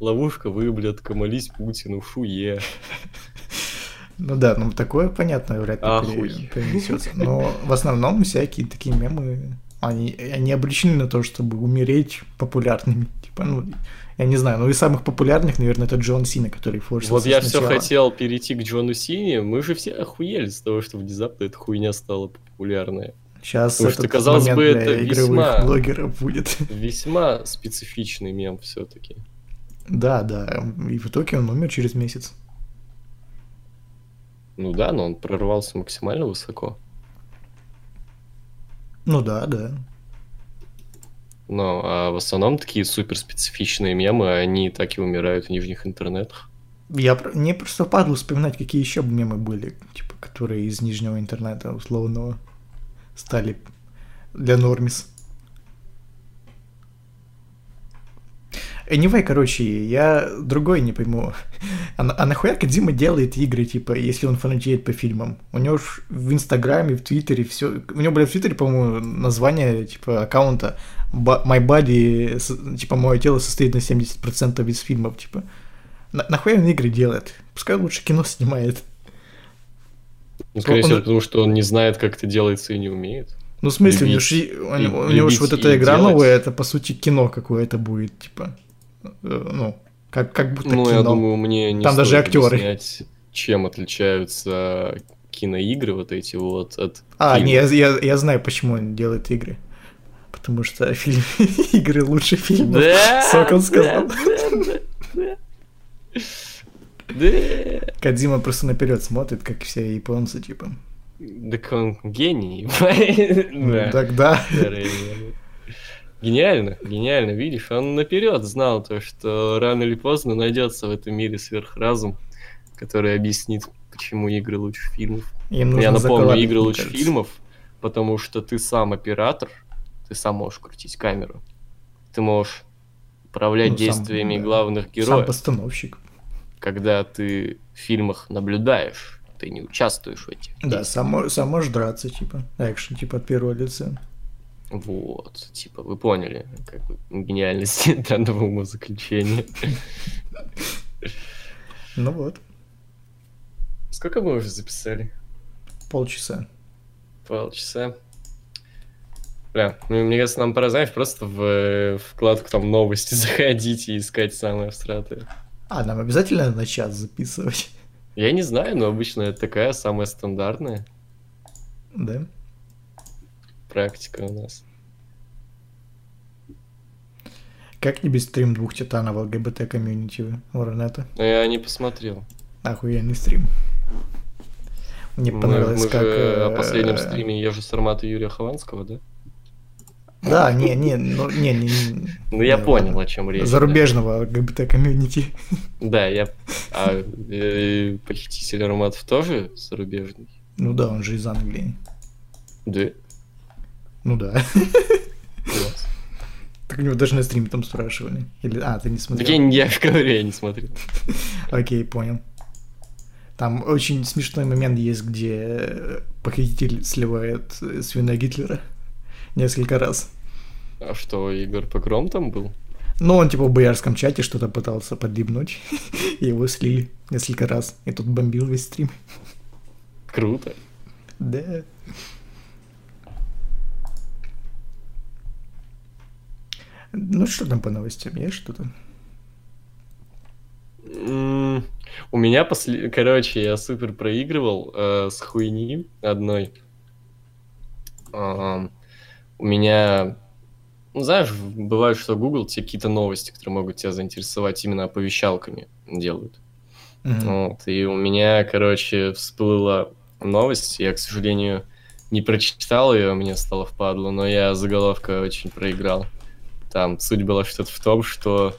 ловушка выблядка, молись Путину, шуе. Ну да, ну такое понятно, вряд ли перенесется. Но в основном всякие такие мемы, они, они обречены на то, чтобы умереть популярными. Типа, ну, я не знаю, ну из самых популярных, наверное, это Джон Сина, который форсился Вот я все сначала. хотел перейти к Джону Сине, мы же все охуели с того, что внезапно эта хуйня стала популярная. Сейчас Потому что, этот казалось момент бы, это весьма- блогеров будет. Весьма специфичный мем все-таки. Да, да, и в итоге он умер через месяц. Ну да, но он прорвался максимально высоко. Ну да, да. Но а в основном такие суперспецифичные мемы, они так и умирают в нижних интернетах. Я, мне просто падло вспоминать, какие еще мемы были, типа, которые из нижнего интернета условного стали для нормис. Anyway, короче, я другой не пойму. А, а нахуя Кодзима делает игры, типа, если он фанатеет по фильмам? У него ж в Инстаграме, в Твиттере все... У него, блядь, в Твиттере, по-моему, название, типа, аккаунта My Body, типа, мое тело состоит на 70% из фильмов, типа. На- нахуя он игры делает? Пускай лучше кино снимает. Ну, скорее Он- всего, потому что он не знает, как это делается и не умеет. Ну, в смысле, у него Любить- у, него- у него ж вот эта игра делать. новая, это, по сути, кино какое-то будет, типа. Э, Ну, как, как будто ну, кино. я думаю, мне не Там даже актеры. чем отличаются киноигры вот эти вот от А, фильмов. не, я, я, я знаю, почему он делает игры. Потому что фильм, игры лучше фильмов. Да, Сокол сказал. да, да, да. Да. Кадзима просто наперед смотрит, как все японцы, типа. Так он гений. Да. Тогда. Гениально, гениально, видишь, он наперед знал то, что рано или поздно найдется в этом мире сверхразум, который объяснит, почему игры лучше фильмов. Им Я напомню, игры лучше кажется. фильмов, потому что ты сам оператор, ты сам можешь крутить камеру, ты можешь управлять Ну, сам, действиями да. главных Сам героев. постановщик. Когда ты в фильмах наблюдаешь, ты не участвуешь в этих Да, сам, сам можешь драться, типа. Экшен, типа, от первого лица. Вот, типа, вы поняли, как бы, гениальность данного умозаключения. Ну вот, Сколько мы уже записали? полчаса. Полчаса. Бля, ну, мне кажется, нам пора, знаешь, просто в э, вкладку там новости заходить и искать самые абстрактные. А, нам обязательно на час записывать? Я не знаю, но обычно это такая самая стандартная Да? Практика у нас. Как не без стрим двух титанов ЛГБТ комьюнити Варнета? Но я не посмотрел. Охуенный стрим. Мне Мы, понравилось, мы как... же э, о последнем стриме Ежи Сармата Юрия Хованского, да? Да, не, не, ну, не, не. Ну, я понял, о чем речь. Зарубежного ЛГБТ комьюнити. Да, я... А э, похититель ароматов тоже зарубежный? Ну да, он же из Англии. Да. Ну да. Так у него даже на стриме там спрашивали. Или, а, ты не Так смотрел? я, я говорю, я не смотрел. Окей, понял. Там очень смешной момент есть, где похититель сливает э, свино Гитлера несколько раз. А что, Игорь Погром там был? Ну, он типа в боярском чате что-то пытался подъебнуть, и его слили несколько раз, и тут бомбил весь стрим. Круто. Да. Ну, что там по новостям? Есть что-то? У меня после... Короче, я супер проигрывал э, с хуйни одной. Ам, у меня... Ну, знаешь, бывает, что Google тебе какие-то новости, которые могут тебя заинтересовать, именно оповещалками делают. Мгм. Вот, и у меня, короче, всплыла новость. Я, к сожалению, не прочитал ее, мне стало впадло, но я заголовка очень проиграл. Там суть была что-то в том, что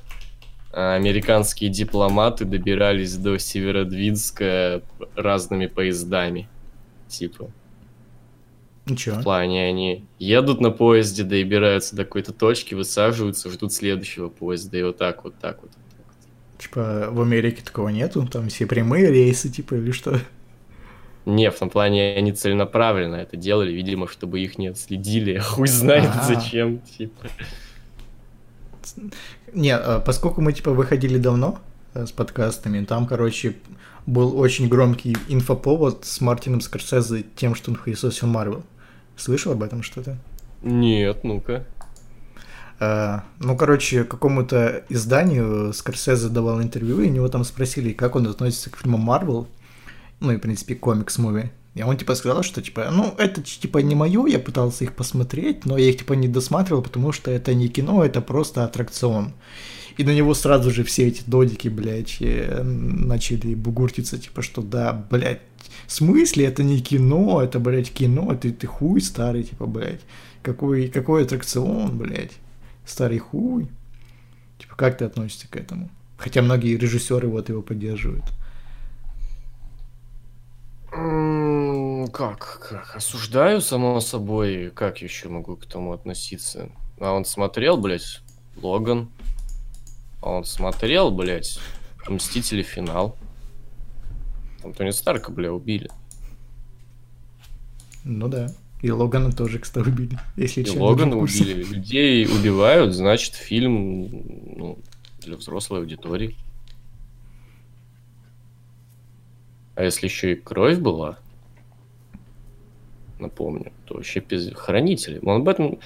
а, американские дипломаты добирались до Северодвинска разными поездами. Типа, Ничего. в плане они едут на поезде, добираются до какой-то точки, высаживаются, ждут следующего поезда, и вот так вот, так вот. Типа в Америке такого нету, там все прямые рейсы, типа, или что? Не, в том плане они целенаправленно это делали, видимо, чтобы их не отследили, хуй знает Ага. зачем, типа. Не, а, поскольку мы, типа, выходили давно э, с подкастами, там, короче, был очень громкий инфоповод с Мартином Скорсезе тем, что он хуесосил Марвел. Слышал об этом что-то? Нет, ну-ка. А, ну, короче, какому-то изданию Скорсезе давал интервью, и у него там спросили, как он относится к фильмам Марвел, ну и, в принципе, комикс-муви. И он, типа, сказал, что, типа, ну, это, типа, не мое, я пытался их посмотреть, но я их, типа, не досматривал, потому что это не кино, это просто аттракцион. И на него сразу же все эти додики, блядь, э, начали бугуртиться, типа, что да, блядь, в смысле, это не кино, это, блядь, кино, ты, ты хуй старый, типа, блядь, какой, какой аттракцион, блядь, старый хуй. Типа, как ты относишься к этому? Хотя многие режиссеры вот его поддерживают. М, Как, как? Осуждаю, само собой. Как еще могу к этому относиться? А он смотрел, блядь, Логан. А он смотрел, блядь, Мстители финал. Там Тони Старка, бля, убили. Ну да. И Логана тоже, кстати, убили. Если И Логана убили. Людей убивают, значит, фильм ну, для взрослой аудитории. А если еще и кровь была, напомню, то вообще пиздец. Хранители. Он Бэтмен...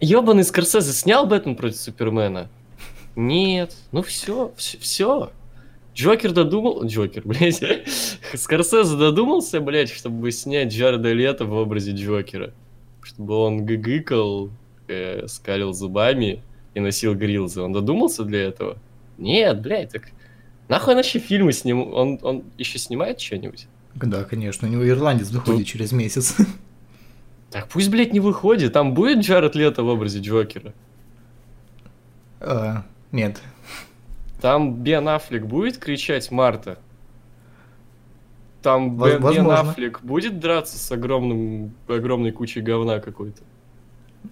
Ёбаный Скорсезе снял Бэтмен против Супермена? Нет. Ну все, все. Джокер додумал... Джокер, блядь. Скорсезе додумался, блядь, чтобы снять Джареда Лето в образе Джокера. Чтобы он гыгыкал, э, скалил зубами и носил грилзы. Он додумался для этого? Нет, блядь, так... Нахуй он вообще фильмы снимает? Он, он еще снимает что-нибудь? Да, конечно, у него ирландец выходит через месяц. Так пусть, блядь, не выходит. Там будет Джаред Лето в образе Джокера? А, Нет. Там Бен Аффлек будет кричать Марта? Там Бен, Бен. Аффлек будет драться с огромным, огромной кучей говна какой-то?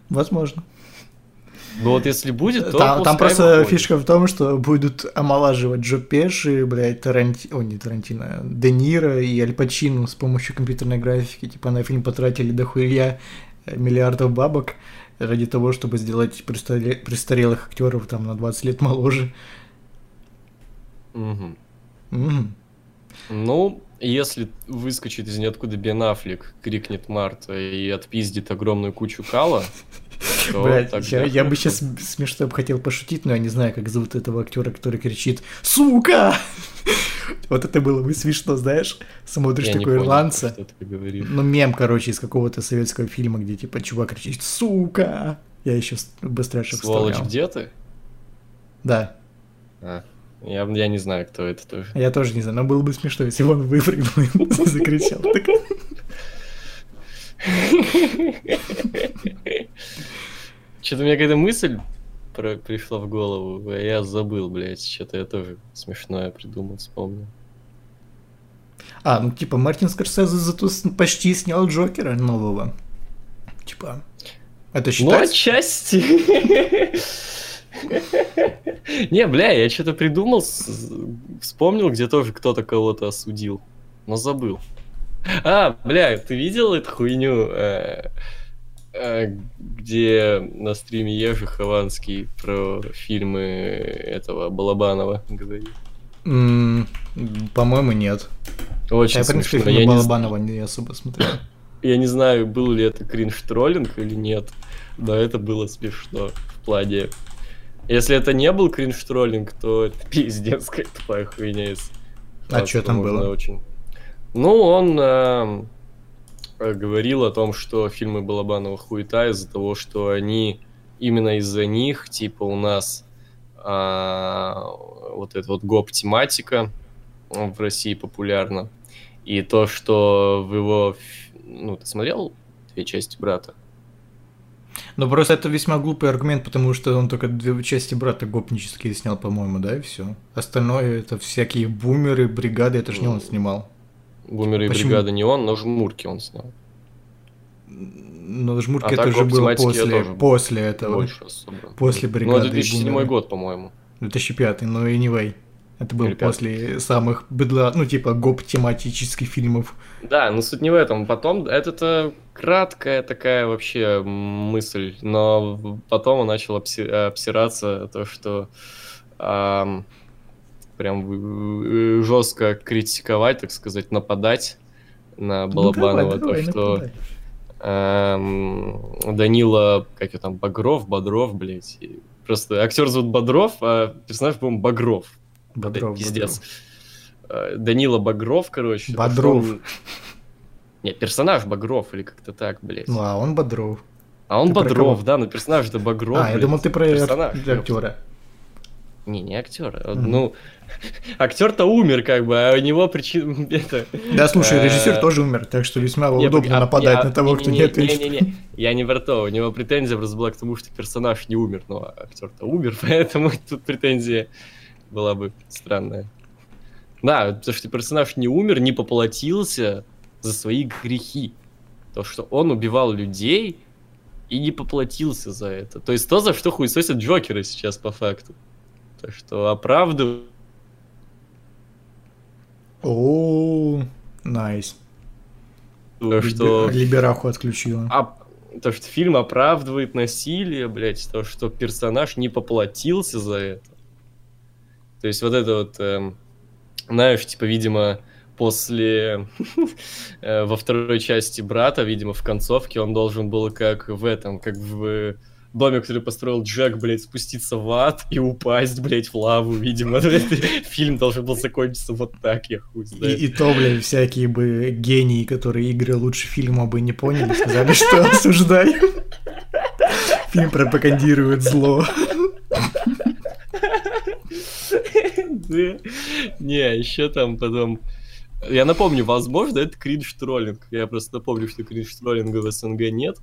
Возможно. Ну вот если будет, то Там, там просто выходит. фишка в том, что будут омолаживать Джо Пеши, блядь, Таранти... О, не Тарантино, Де Ниро и Аль Пачино с помощью компьютерной графики. Типа на фильм потратили дохуя э, миллиардов бабок ради того, чтобы сделать престаре- престарелых актеров там на 20 лет моложе. Мгм. Мгм. Ну, если выскочит из ниоткуда Бен Аффлек, крикнет Марта и отпиздит огромную кучу кала, тогда я, я бы сейчас смешно хотел пошутить, но я не знаю, как зовут этого актера, который кричит «Сука!» Вот это было бы смешно, знаешь? Смотришь Я такой ирландца. Ну, мем, короче, из какого-то советского фильма, где, типа, чувак кричит «Сука!» Я еще быстрее Сволочь, вставлял. где ты? Да, А, я, я не знаю, кто это тоже. я тоже не знаю, но было бы смешно, если бы он выпрыгнул и закричал. Что-то у меня какая-то мысль про- пришла в голову, а я забыл, блядь, что-то я тоже смешное придумал, вспомнил. А, ну, типа, Мартин Скорсезе зато почти снял Джокера нового. Типа, это Ну, считается? отчасти. Не, бля, я что-то придумал, вспомнил, где тоже кто-то кого-то осудил, но забыл. А, бля, ты видел эту хуйню? э, э, где на стриме Ежи Хованский про фильмы этого Балабанова говорит. По-моему, нет. Очень Я, в принципе, смешно. фильмы Балабанова не особо смотрел. я не знаю, был ли это кринж-троллинг или нет, но это было смешно в плане... Если это не был кринж-троллинг, то это пиздец, как тупая хуйня из А чё там было? Очень... Ну, он эм, э, говорил о том, что фильмы Балабанова хуета из-за того, что они именно из-за них, типа у нас а, вот эта вот гоп-тематика в России популярна. И то, что в его... Ну, ты смотрел две части брата? Но просто это весьма глупый аргумент, потому что он только две части брата гопнические снял, по-моему, да, и все. Остальное это всякие бумеры, бригады, это же не он снимал. Бумеры и Почему? бригада не он, но жмурки он снял. Но жмурки А это уже было после, после этого. Больше особо. После Ну, бригады. это и 2007 бумеры. год, по-моему. 2005, но anyway. Это был после самых быдла, ну типа гоп-тематических фильмов. Да, но суть не в этом. Потом, это-то краткая такая вообще мысль, но потом он начал обси- обсираться, то, что ам, прям жестко критиковать, так сказать, нападать на Балабанова, Ну, давай, то, давай, что нападай. ам, Данила, как его там, Багров, Бодров, блядь. и Просто актер зовут Бодров, а персонаж, по-моему, Багров. Бодров, Пиздец. Э, Данила Багров, короче. Бодров. пошёл- Нет, персонаж Багров или как-то так, блядь. Ну, а он Бодров. а он ты Бодров, да, но персонаж это Багров. а, я блядь, думал, ты про персонаж, актера. Не, не актер. Мгм. Ну, актер-то умер, как бы, а у него причин это. Да, слушай, Э, режиссер тоже умер, так что весьма Не, удобно а- нападать не, а- на того, кто не не, ответит. Не, не, не, я не про то. У него претензия просто была к тому, что персонаж не умер, но актер-то умер, поэтому тут претензия была бы странная. Да, потому что персонаж не умер, не поплатился за свои грехи. То, что он убивал людей и не поплатился за это. То есть то, за что хуесосят Джокера сейчас по факту. То, что оправдывают О, найс. то, что... Либераху отключила. оп- то, что фильм оправдывает насилие, блядь, то, что персонаж не поплатился за это. То есть вот это вот, эм, знаешь, типа, видимо, после э, во второй части брата, видимо, в концовке он должен был как в этом, как в доме, который построил Джек, блядь, спуститься в ад и упасть, блядь, в лаву, видимо. Фильм должен был закончиться вот так, я хуй И, знает. и то, блядь, всякие бы гении, которые игры лучше фильма бы не поняли, сказали, что осуждаем. Фильм пропагандирует зло. Не, еще там потом... Я напомню, возможно, это кринж-троллинг. Я просто напомню, что кринж-троллинга в СНГ нет.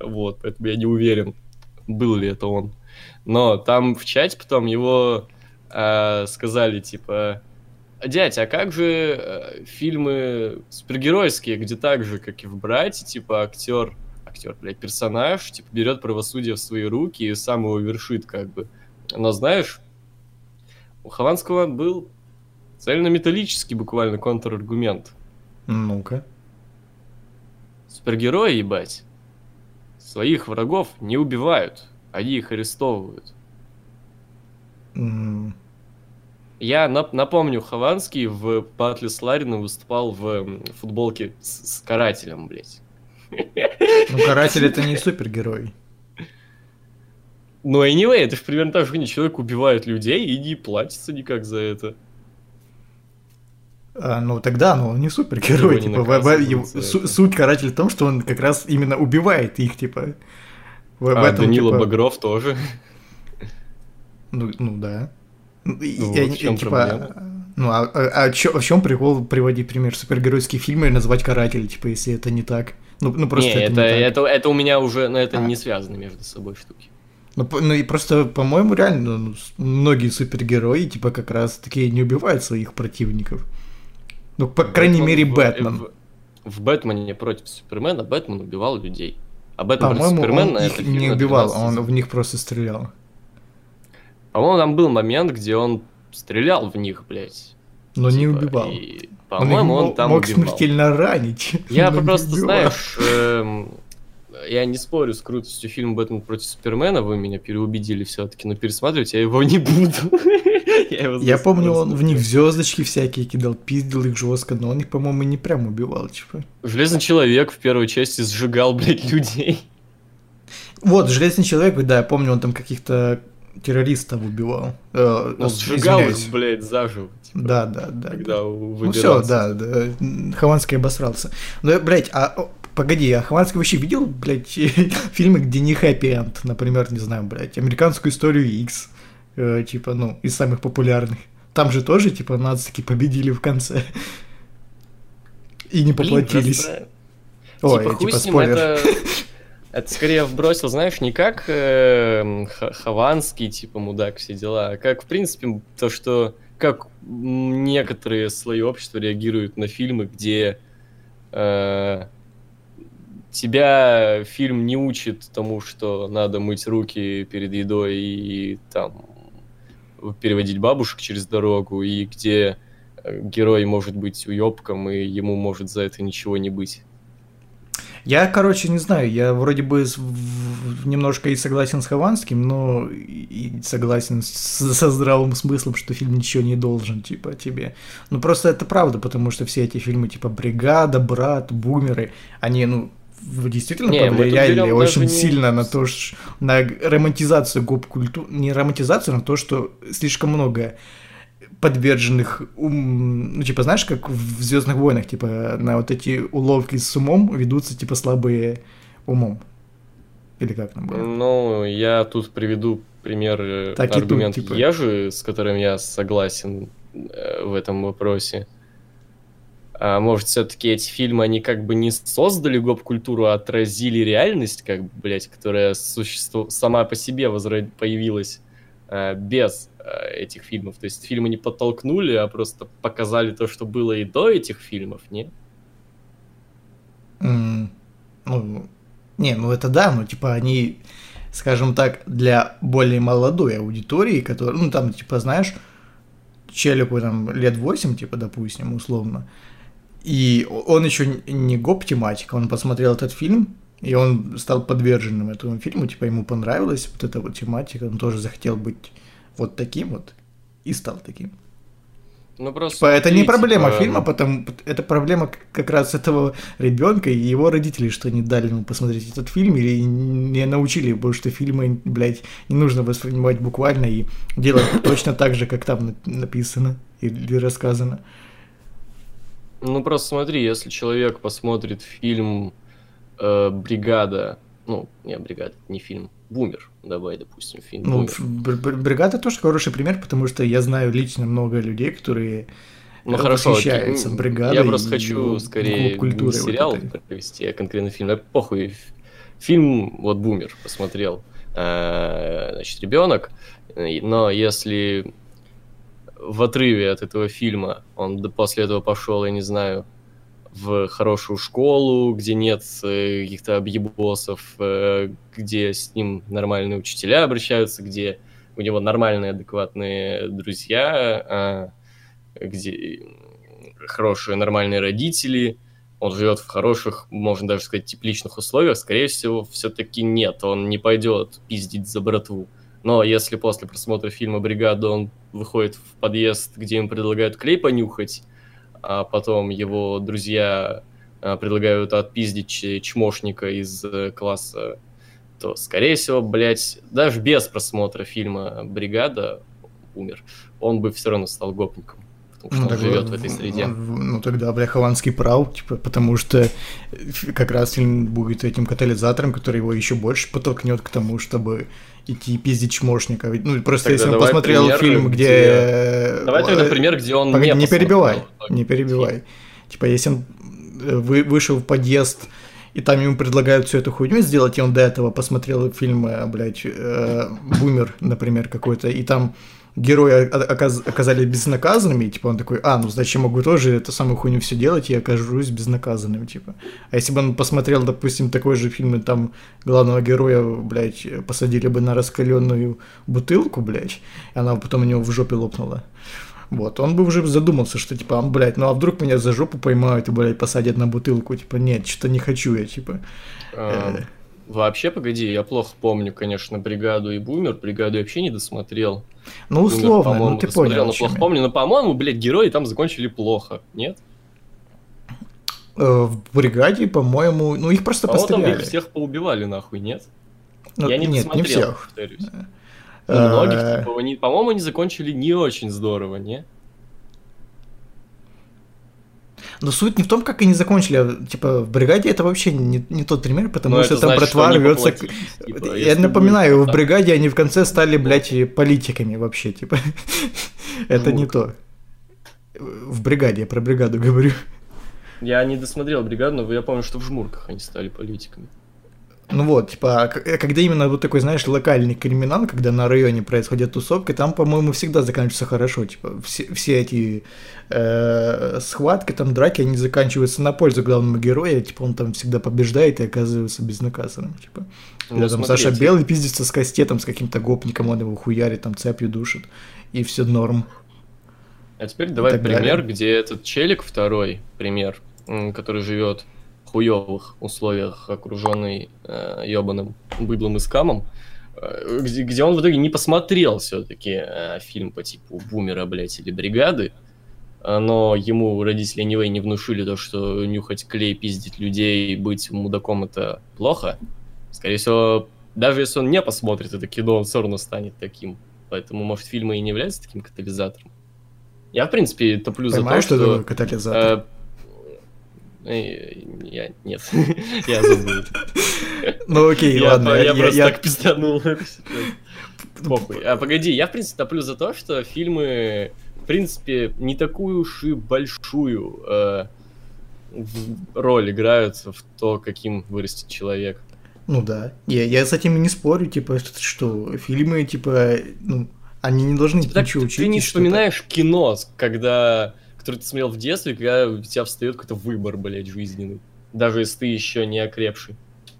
Вот, поэтому я не уверен, был ли это он. Но там в чате потом его э, сказали, типа... Дядь, а как же э, фильмы супергеройские, где так же, как и в «Брате», типа актер, актер, блядь, персонаж, типа берет правосудие в свои руки и сам его вершит, как бы. Но знаешь, у Хованского был цельнометаллический буквально контраргумент. Ну-ка. Супергерои, ебать, своих врагов не убивают, они их арестовывают. М, Я нап- напомню, Хованский в батле с Ларином выступал в футболке с, с карателем, блядь. Ну, каратель это не супергерой. Ну, anyway, это же примерно так же, как человек убивает людей и не платится никак за это. А, ну тогда, ну он не супергерой. Типа, в- в- его- су- суть карателя в том, что он как раз именно убивает их, типа. В, в а этом, Данила типа, Багров тоже. Ну, ну да. Ну, и- Ну, вот в чём типа, проблема? Ну, а, а, а чё- в чем прикол приводить пример супергеройские фильмы и называть каратель, типа, если это не так? Ну, ну просто не, это, это, не это, это у меня уже, но это А. не связаны между собой штуки. Ну, ну и просто, по-моему, реально ну, многие супергерои, типа, как раз таки не убивают своих противников. Ну, по крайней Бэтмен мере, в- Бэтмен. В, в Бэтмене против Супермена Бэтмен убивал людей. А Бэтмен против По-моему, Супермена он их не убивал, 12 он в них просто стрелял. По-моему, там был момент, где он стрелял в них, блядь. Но не Типа, убивал. и, Он По-моему, он, мо- там мог убивал. смертельно ранить. Я не просто, знаешь, эм, я не спорю с крутостью фильма «Бэтмен против Супермена», вы меня переубедили все-таки, но пересматривать я его не буду. Я помню, он в них звездочки всякие кидал, пиздил их жестко, но он их, по-моему, не прям убивал, типа. Железный человек в первой части сжигал, блядь, людей. Вот, Железный человек, да, я помню, он там каких-то террористов убивал. Э, он сжигал их, блядь, заживо. Типа, да, да, да. Когда да. Ну все, да, да. Хованский обосрался. Ну, блядь, а Погоди, а Хованский вообще видел, блядь, фильмы, где не хэппи-энд? Например, не знаю, блядь, «Американскую историю X», э, типа, ну, из самых популярных. Там же тоже, типа, нацики победили в конце. И не поплатились. Блин, Ой, типа, типа спойлер. Это... Это скорее вбросил, знаешь, не как э, Хованский, типа, мудак, все дела, а как, в принципе, то, что как некоторые слои общества реагируют на фильмы, где э, тебя фильм не учит тому, что надо мыть руки перед едой и там переводить бабушек через дорогу, и где э, герой может быть уебком, и ему может за это ничего не быть. Я, короче, не знаю, я вроде бы немножко и согласен с Хованским, но и согласен со здравым смыслом, что фильм ничего не должен, типа, тебе. Ну, просто это правда, потому что все эти фильмы, типа, «Бригада», «Брат», «Бумеры», они, ну, действительно не, повлияли очень не... сильно на то, что, на романтизацию гоп-культуры, не романтизацию, а на то, что слишком много подверженных, ум, ну, типа, знаешь, как в Звездных войнах, типа, на вот эти уловки с умом ведутся, типа, слабые умом. Или как там было? Ну, я тут приведу пример, э, так аргумент тут, типа... Ежи, с которым я согласен э, в этом вопросе. А может, все-таки эти фильмы, они как бы не создали гоп-культуру, а отразили реальность, как бы, блядь, которая существу... сама по себе возра... появилась а, без а, этих фильмов. То есть фильмы не подтолкнули, а просто показали то, что было и до этих фильмов, не? Mm, ну, не, ну это да, но типа они, скажем так, для более молодой аудитории, которая, ну там, типа, знаешь, челику там лет 8, типа, допустим, условно, и он еще не гоп-тематика, он посмотрел этот фильм, и он стал подверженным этому фильму, типа ему понравилась вот эта вот тематика, он тоже захотел быть вот таким вот, и стал таким. Ну, просто типа, это не проблема типа... фильма, потому это проблема как раз этого ребенка и его родителей, что не дали ему посмотреть этот фильм или не научили его, что фильмы, блядь, не нужно воспринимать буквально и делать точно так же, как там написано или рассказано. Ну просто смотри, если человек посмотрит фильм э, Бригада, ну, не Бригада, не фильм, Бумер, давай, допустим, фильм. Ну. Бригада тоже хороший пример, потому что я знаю лично много людей, которые ну хорошо, восхищаются бригадой. Я просто хочу скорее не сериал вот провести, а конкретно фильм. Да, похуй. Фильм, вот Бумер посмотрел, э, значит, ребенок, но если в отрыве от этого фильма. Он после этого пошел, я не знаю, в хорошую школу, где нет э, каких-то объебосов, э, где с ним нормальные учителя обращаются, где у него нормальные, адекватные друзья, а, где хорошие, нормальные родители, он живет в хороших, можно даже сказать, тепличных условиях, скорее всего, все-таки нет, он не пойдет пиздить за братву. Но если после просмотра фильма «Бригада» он выходит в подъезд, где им предлагают клей понюхать, а потом его друзья а, предлагают отпиздить чмошника из э, класса, то, скорее всего, блядь, даже без просмотра фильма «Бригада» умер, он бы все равно стал гопником что ну, он живет в этой среде. Ну тогда, бля, Хованский прав, типа, потому что как раз фильм будет этим катализатором, который его еще больше подтолкнет к тому, чтобы идти пиздить чмошника. Ну, просто тогда если он посмотрел пример, фильм, где... где... Давай тогда пример, где он Погоди, не Не перебивай, не перебивай. Типа, если он э, вы, вышел в подъезд, и там ему предлагают всю эту хуйню сделать, и он до этого посмотрел фильм, э, блядь, э, «Бумер», например, какой-то, и там герои оказ оказались безнаказанными, и, типа он такой, а, ну значит я могу тоже эту самую хуйню все делать, и окажусь безнаказанным, типа. А если бы он посмотрел, допустим, такой же фильм, и там главного героя, блядь, посадили бы на раскаленную бутылку, блядь, и она потом у него в жопе лопнула. Вот, он бы уже задумался, что, типа, блядь, ну а вдруг меня за жопу поймают и, блядь, посадят на бутылку, типа, нет, что-то не хочу я, типа. А, Вообще, погоди, я плохо помню, конечно, бригаду и бумер. Бригаду я вообще не досмотрел. Ну, Бумер, условно, по-моему, ну ты понял. но плохо я. помню. Но, по-моему, блядь, герои там закончили плохо. Нет? Э, В бригаде, по-моему, ну их просто По-моему, там постреляли. их всех поубивали, нахуй, нет? Ну, я не нет, досмотрел, не всех. повторюсь. Э, многих, типа, они, по-моему, они закончили не очень здорово, не? Но суть не в том, как они закончили, а, типа, в бригаде это вообще не, не тот пример, потому Но что это там значит, что братва они рвется. к- типа, Я напоминаю, будет в бригаде они в конце стали, блядь, политиками вообще, типа. Это не то. В бригаде, я про бригаду говорю. Я не досмотрел бригаду, но я помню, что в жмурках они стали политиками. Ну вот, типа, а к- когда именно вот такой, знаешь, локальный криминал, когда на районе происходит тусовка, там, по-моему, всегда заканчивается хорошо. Типа, все, все эти э, схватки, там, драки, они заканчиваются на пользу главному герою, типа, он там всегда побеждает и оказывается безнаказанным, типа. Ну, Когда там. Саша Белый пиздится с кастетом, с каким-то гопником, он его хуярит, там, цепью душит, и все норм. А теперь давай пример, далее. где этот челик, второй пример, который живет хуевых условиях, окруженный э, ебаным быдлом и скамом, э, где, где он в итоге не посмотрел все-таки фильм по типу Бумера, блядь, или Бригады, э, но ему родители anyway не внушили то, что нюхать клей, пиздить людей и быть мудаком это плохо. Скорее всего, даже если он не посмотрит это кино, он все равно станет таким. Поэтому, может, фильмы и не являются таким катализатором. Я, в принципе, топлю за то, Понимаешь, что что... катализатор? э, э, Я... Нет. Я забыл. ну окей, ладно, я, просто так пизданул. Похуй. А погоди, я, в принципе, топлю за то, что фильмы, в принципе, не такую уж и большую э, роль играют в то, каким вырастет человек. Ну да. Я, я с этим и не спорю, типа, что- что фильмы, типа, ну, они не должны Так ничего учить. ты не вспоминаешь кино, когда, которое ты смотрел в детстве, когда у тебя встает какой-то выбор, блядь, жизненный. Даже если ты еще не окрепший.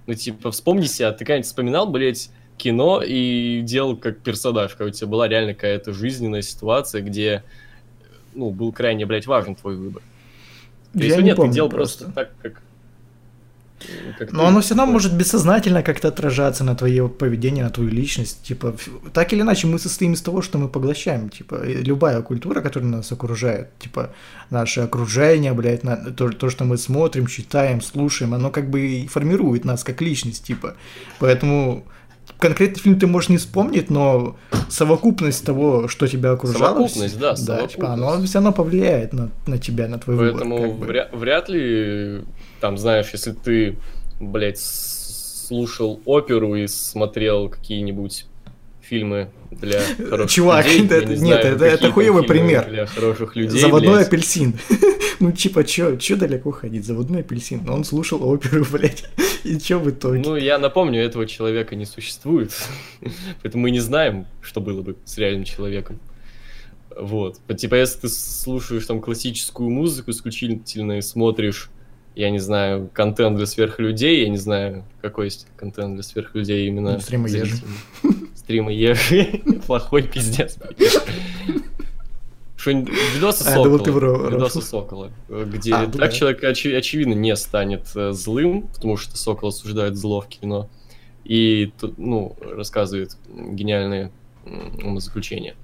Ну, типа, вспомни себя, ты когда-нибудь вспоминал, блядь, кино и делал как персонаж, когда у тебя была реально какая-то жизненная ситуация, где, ну, был крайне, блядь, важен твой выбор. Я Если не нет, помню ты делал просто. просто, так, как... Но оно все равно может бессознательно как-то отражаться на твое поведение, на твою личность. Типа, так или иначе, мы состоим из того, что мы поглощаем. Типа, любая культура, которая нас окружает, типа, наше окружение, блядь, на- то, то, что мы смотрим, читаем, слушаем, оно как бы и формирует нас как личность, типа. Поэтому конкретный фильм ты можешь не вспомнить, но совокупность того, что тебя окружало... Совокупность, да, да, типа, оно совокупность. все равно повлияет на, на тебя, на твой Поэтому выбор. бы. вряд, вряд ли, там, знаешь, если ты, блядь, слушал оперу и смотрел какие-нибудь фильмы для хороших Чувак, людей, я не нет, это- это фильмы пример. Для хороших людей, Заводной блядь. апельсин. ну, типа, чё, чё далеко ходить? Заводной апельсин. Он слушал оперу, блядь. И чё в итоге? Ну, я напомню, этого человека не существует. Поэтому мы не знаем, что было бы с реальным человеком. Вот. Типа, если ты слушаешь там классическую музыку исключительно и смотришь, я не знаю, контент для сверхлюдей, я не знаю, какой есть контент для сверхлюдей именно. Ну, стримы Ежи. Стримы Ежи. Плохой пиздец. Что-нибудь, видосы А, я думал, ты Сокола. Видосы. Сокола. Где А, так человек, очи- очевидно, не станет э, злым, потому что Сокол осуждает зло в кино. И ну, рассказывает гениальные умозаключения.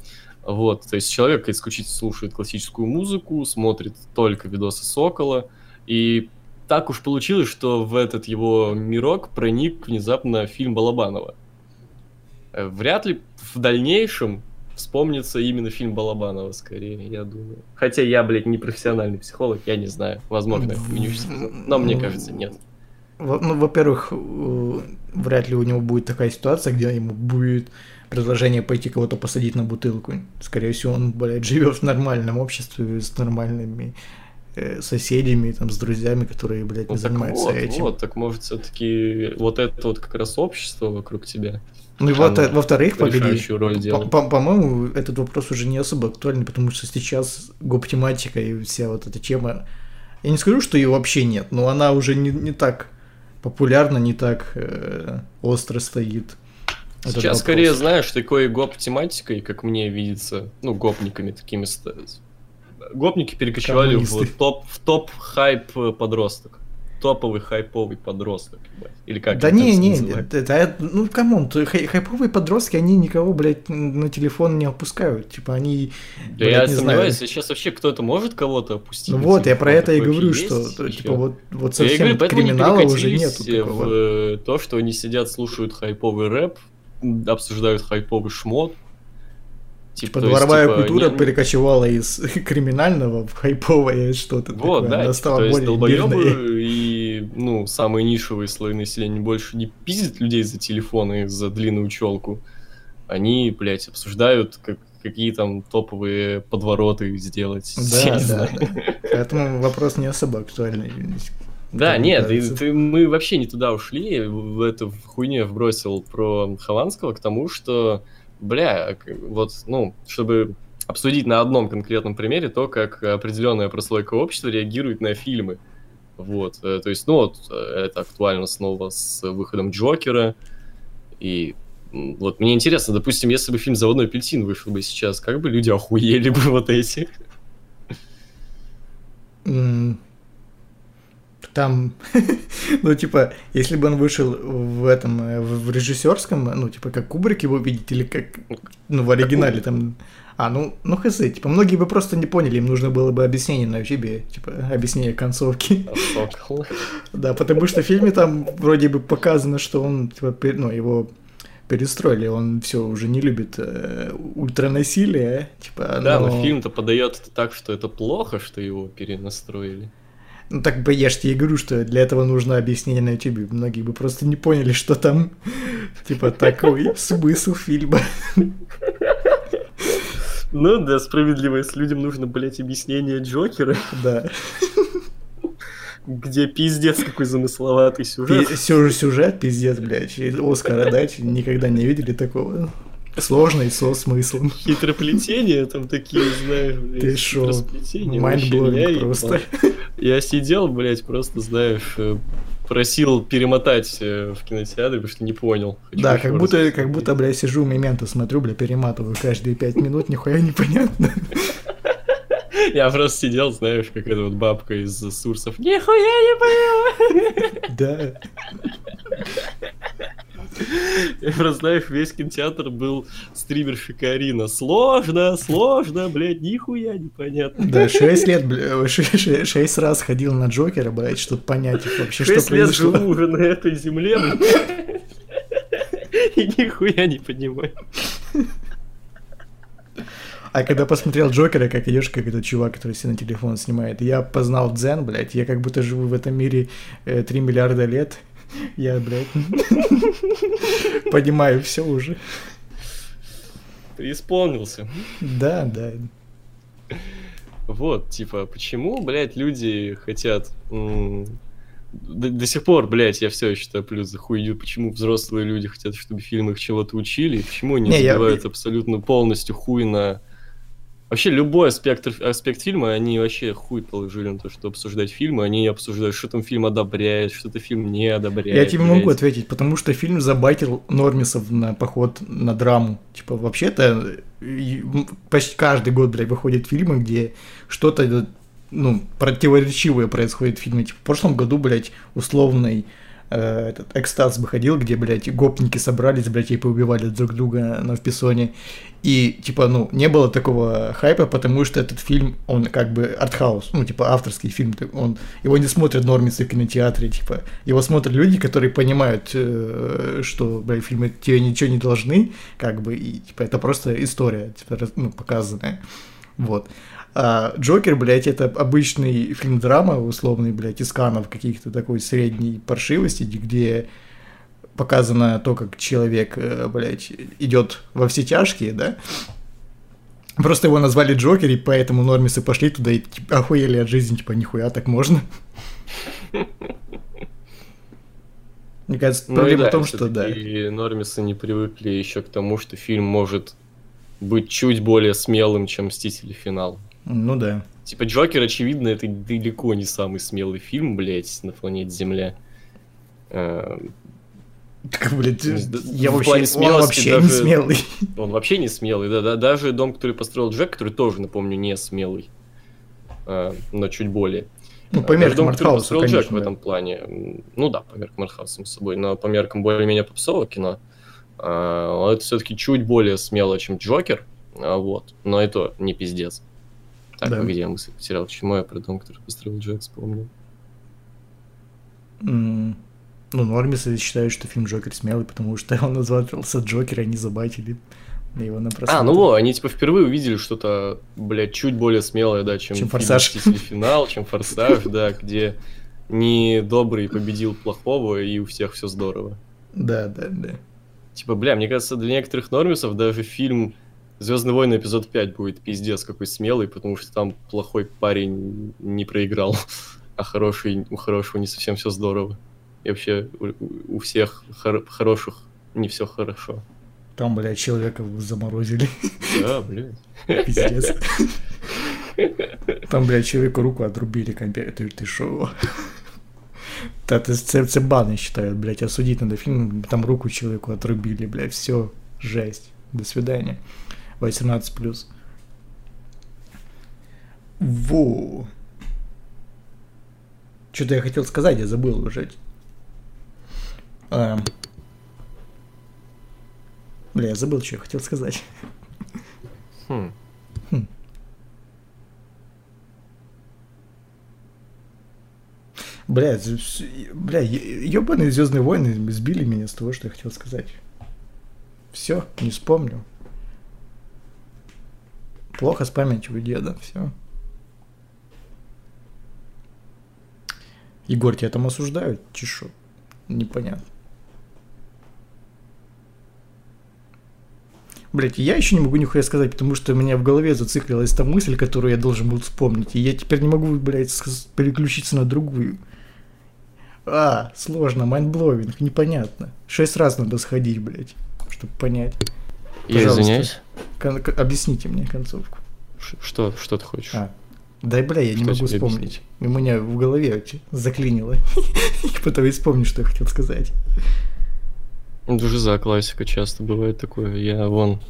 Вот, то есть человек исключительно слушает классическую музыку, смотрит только видосы Сокола, и так уж получилось, что в этот его мирок проник внезапно фильм Балабанова. Э, Вряд ли в дальнейшем вспомнится именно фильм Балабанова, скорее, я думаю. Хотя я, блядь, не профессиональный психолог, я не знаю. Возможно, я. Но мне кажется, нет. Ну, во-первых, э, вряд ли у него будет такая ситуация, где ему будет предложение пойти кого-то посадить на бутылку. Скорее всего, он, блядь, живет в нормальном обществе с нормальными соседями, там, с друзьями, которые, блядь, Ну, не так занимаются вот, этим. вот, так может все-таки вот это вот как раз общество вокруг тебя Ну и вот, э, во-вторых, погоди, по- по- по-моему, этот вопрос уже не особо актуальный, потому что сейчас гоп-тематика и вся вот эта тема, я не скажу, что ее вообще нет, но она уже не, не так популярна, не так э, остро стоит. Сейчас скорее, знаешь, такой гоп-тематикой, как мне видится, ну, гопниками такими. Гопники перекочевали в топ, в топ хайп э, подросток. топовый хайповый подросток. Или как Да не, не, это, это- ну come on, хай- хайповые подростки, они никого, блядь, на телефон не опускают. Типа они, Да блядь, я не сомневаюсь, знаю. сейчас вообще кто-то может кого-то опустить. Ну вот, я телефон? про это и говорю, что ещё? типа вот, вот Я совсем говорю, криминала уже нету перекатились такого. в э, то, что они сидят, слушают хайповый рэп, обсуждают хайповый шмот. Типа есть, дворовая типа, культура не- перекочевала из криминального в хайповое что-то Вот, такое. да, Она типа, стала то более долбоебы и, ну, самые нишевые слои населения больше не пиздят людей за телефоны, за длинную челку. Они, блядь, обсуждают, как, какие там топовые подвороты сделать. Да, да, да. Поэтому вопрос не особо актуальный. Да, нет, кажется. ты- мы вообще не туда ушли, в эту хуйню я вбросил про Хованского к тому, что, бля, вот, ну, чтобы обсудить на одном конкретном примере то, как определенная прослойка общества реагирует на фильмы. Вот, э, то есть, ну вот, э, это актуально снова с выходом Джокера, и вот мне интересно, допустим, если бы фильм «Заводной апельсин» вышел бы сейчас, как бы люди охуели бы вот эти? Там, ну, типа, если бы он вышел в этом, э, в режиссерском, ну, типа, как Кубрик его видеть, или как, ну, в оригинале там, а, ну, ну, хз, типа, многие бы просто не поняли, им нужно было бы объяснение на YouTube, типа, объяснение концовки. Да, потому что в фильме там вроде бы показано, что он, типа, ну, его перестроили, он все уже не любит э, ультранасилие, типа, Да, но фильм-то подает это так, что это плохо, что его перенастроили. Ну так бы я ж тебе говорю, что для этого нужно объяснение на YouTube. Многие бы просто не поняли, что там, типа, такой смысл фильма. Ну да, справедливо, если людям нужно, блядь, объяснение Джокера, Да. где пиздец какой замысловатый сюжет. И сю- сюжет, пиздец, блядь. Оскара дать, никогда не видели такого. Сложный со смыслом. Хитроплетения там такие, знаешь, блядь. Ты шо? ебало. просто. Я сидел, блядь, просто, знаешь, э, просил перемотать э, в кинотеатре, потому что не понял. Хочу Да, как раз будто, как будто, бля, сижу, мементо смотрю, бля, перематываю каждые пять минут, нихуя непонятно. Я просто сидел, знаешь, как эта вот бабка из Сурсов. Нихуя не понял! Да. Я просто, знаешь, весь кинотеатр был стримерши Карина. Сложно, сложно, блядь, нихуя непонятно. Да, шесть лет, бля, ше- ше- шесть раз ходил на Джокера, блядь, чтобы понять вообще, что Шесть лет произошло. живу уже на этой земле, блядь. И нихуя не понимаю. А когда посмотрел Джокера, как идешь, как этот чувак, который себе на телефон снимает, я познал дзен, блядь, я как будто живу в этом мире э, 3 миллиарда лет. Я, блядь, понимаю все уже. Преисполнился. Да, да. Вот, типа, почему, блядь, люди хотят... До, до сих пор, блядь, я все еще топлю за хуйню, почему взрослые люди хотят, чтобы фильмы их чего-то учили, и почему они Не, я- забивают абсолютно полностью хуй на... Вообще любой аспект, аспект фильма, они вообще хуй положили на то, что обсуждать фильмы, они обсуждают, что там фильм одобряет, что-то фильм не одобряет. Я тебе могу ответить, потому что фильм забайтил Нормисов на поход на драму. Типа, вообще-то, почти каждый год, блядь, выходят фильмы, где что-то, ну, противоречивое происходит в фильме. Типа, в прошлом году, блядь, условный э, этот экстаз выходил, где, блядь, гопники собрались, блядь, и поубивали друг друга на в песоне. И, типа, ну, не было такого хайпа, потому что этот фильм, он как бы артхаус, ну, типа, авторский фильм, он, его не смотрят нормицы в кинотеатре, типа, его смотрят люди, которые понимают, э, что, блядь, фильмы тебе ничего не должны, как бы, и, типа, это просто история, типа, ну, показанная, вот. А Джокер, блядь, это обычный фильм-драма, условный, блядь, из канов каких-то такой средней паршивости, где показано то, как человек, э, блядь, идет во все тяжкие, да? Просто его назвали Джокер, и поэтому нормисы пошли туда и типа, охуели от жизни, типа, нихуя так можно. Мне кажется, Ну и проблема да, в том, что да. всё-таки нормисы не привыкли еще к тому, что фильм может быть чуть более смелым, чем «Мстители. Финал». Ну да. Типа, Джокер, очевидно, это далеко не самый смелый фильм, блядь, на планете Земля. Так, блядь, есть, да, я в вообще, плане он смелости вообще даже- не смелый. Он вообще не смелый, да, да, даже дом, который построил Джек, который тоже, напомню, не смелый, э, но чуть более. Ну, по Даже меркам «Дом, который построил Джек» конечно. в да. этом плане. Ну да, по меркам артхауса, само собой, но по меркам более-менее попсового кино. а, Это все-таки чуть более смело, чем Джокер. а, Вот. Но это не пиздец. Так, Да. где я мысль потерял? Почему я про дом, который построил Джек, вспомнил? М, Ну, нормисы считают, что фильм Джокер смелый, потому что он назывался Джокер, и они забайтили на его на просмотр. А, ну во, они типа впервые увидели что-то, блядь, чуть более смелое, да, чем, Чем «Форсаж». «Мстители. финал, чем Форсаж, да, где не добрый победил плохого, и у всех все здорово. Да, да, да. Типа, бля, мне кажется, для некоторых нормисов даже фильм Звездные войны эпизод 5 будет пиздец какой смелый, потому что там плохой парень не проиграл, а хороший, у хорошего не совсем все здорово. И вообще у, у всех хор- хороших не все хорошо. Там, блядь, человека заморозили. Да, блядь. Пиздец. Там, блядь, человеку руку отрубили, компе- ты, ты шо? Это, це, це баны считают, блядь, осудить надо фильм, там руку человеку отрубили, блядь, все, жесть. До свидания. 18 плюс. Во. Что-то я хотел сказать, я забыл уже. Эм. Бля, я забыл, что я хотел сказать. Хм. Бля, з- с- бля, ебаные Звездные войны сбили меня с того, что я хотел сказать. Все, не вспомню. Плохо с памятью у деда, все. Егор, тебя там осуждают? Чешу. Непонятно. Блять, я еще не могу нихуя сказать, потому что у меня в голове зациклилась та мысль, которую я должен был вспомнить. И я теперь не могу, блядь, переключиться на другую. А, сложно, mind-blowing, непонятно. Шесть раз надо сходить, блядь, чтобы понять. Я извиняюсь. Кон- объясните мне концовку. Ш- Что, что ты хочешь? А. Да, бля, я не Что могу тебе вспомнить. У меня в голове заклинило. Потом я вспомню, что я хотел сказать. Ну, Это за классика часто бывает такое. Я вон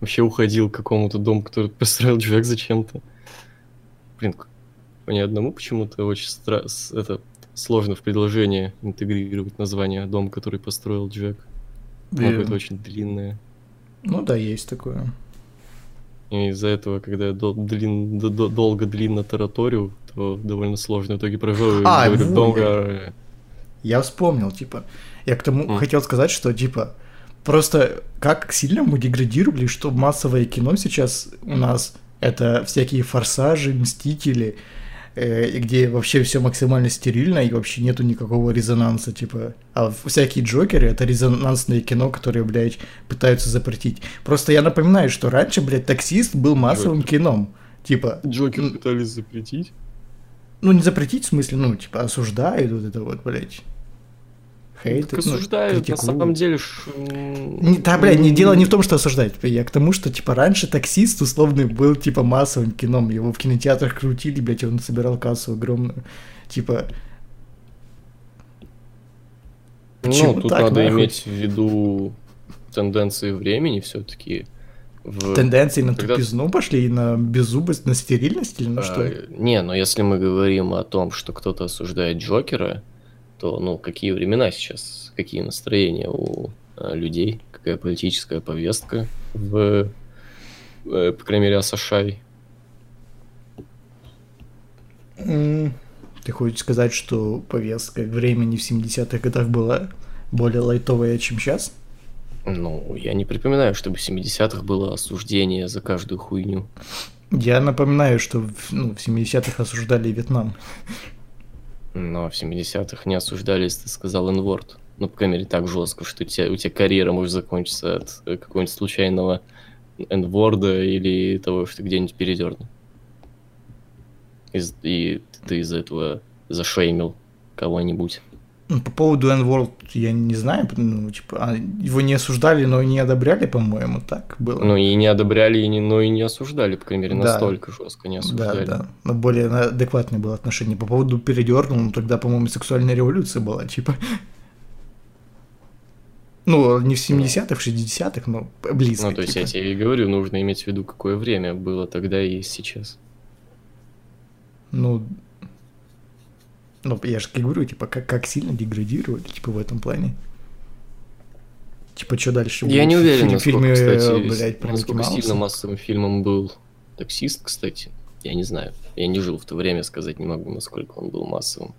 вообще уходил к какому-то дому, который построил Джек зачем-то. Блин, ни одному почему-то очень стра- это сложно в предложение интегрировать название «Дом, который построил Джек». Ну, Э, Какое-то очень длинное. Ну да, есть такое. И из-за этого, когда я дол- длин- д- д- долго длинно тараторю, то довольно сложно. В итоге провел А, говорю вот. долго. Я вспомнил, типа, я к тому М. хотел сказать, что, типа, просто как сильно мы деградировали, что массовое кино сейчас у нас это всякие форсажи, мстители, и где вообще все максимально стерильно и вообще нету никакого резонанса, типа. А всякие Джокеры это резонансное кино, которое, блядь, пытаются запретить. Просто я напоминаю, что раньше, блядь, таксист был массовым кином. Типа, Джокер пытались запретить. ну не запретить, в смысле, ну, типа, осуждают вот это вот, блядь. Хейт, Так ну, осуждают, на критикуют. самом деле... м, Не, да, блядь, не дело не в том, что осуждать. Я к тому, что, типа, раньше таксист условный был, типа, массовым кином. Его в кинотеатрах крутили, блядь, он собирал кассу огромную. Типа, Почему Ну, тут так, надо нахуй? иметь в виду тенденции времени все-таки. В... тенденции на когда- тупизну пошли и на беззубость, на стерильность или на А, что? Не, но если мы говорим о том, что кто-то осуждает Джокера, то, ну, какие времена сейчас, какие настроения у а, людей, какая политическая повестка в, э, по крайней мере, о США. Ты хочешь сказать, что повестка времени в 70-х годах была более лайтовая, чем сейчас? Ну, я не припоминаю, чтобы в 70-х было осуждение за каждую хуйню. Я напоминаю, что в, ну, в 70-х осуждали Вьетнам. Но в 70-х не осуждали, если ты сказал инворд. Ну, по крайней мере, так жестко, что у тебя, у тебя карьера может закончиться от э, какого-нибудь случайного энворда или того, что где-нибудь передернул. Из- и ты из-за этого зашеймил кого-нибудь. Ну, По поводу N-World я не знаю, ну, типа, а, его не осуждали, но и не одобряли, по-моему, так было. Ну, и не одобряли, и не, но и не осуждали, по крайней мере, Да. настолько жестко не да, осуждали. да, но более адекватное было отношение. По поводу передернул, ну, тогда, по-моему, сексуальная революция была, типа. Ну, не в 70-х, в 60-х, но близко. Ну, то есть типа. я тебе и говорю, нужно иметь в виду, какое время было тогда и сейчас. Ну, Ну, я же говорю, типа, как, как сильно деградировали, типа, в этом плане. Типа, что дальше Я будет? не уверен, Фильм- насколько, фильме, кстати, блядь, про насколько сильно массовым фильмом был таксист, кстати. Я не знаю. Я не жил в то время, сказать не могу, насколько он был массовым.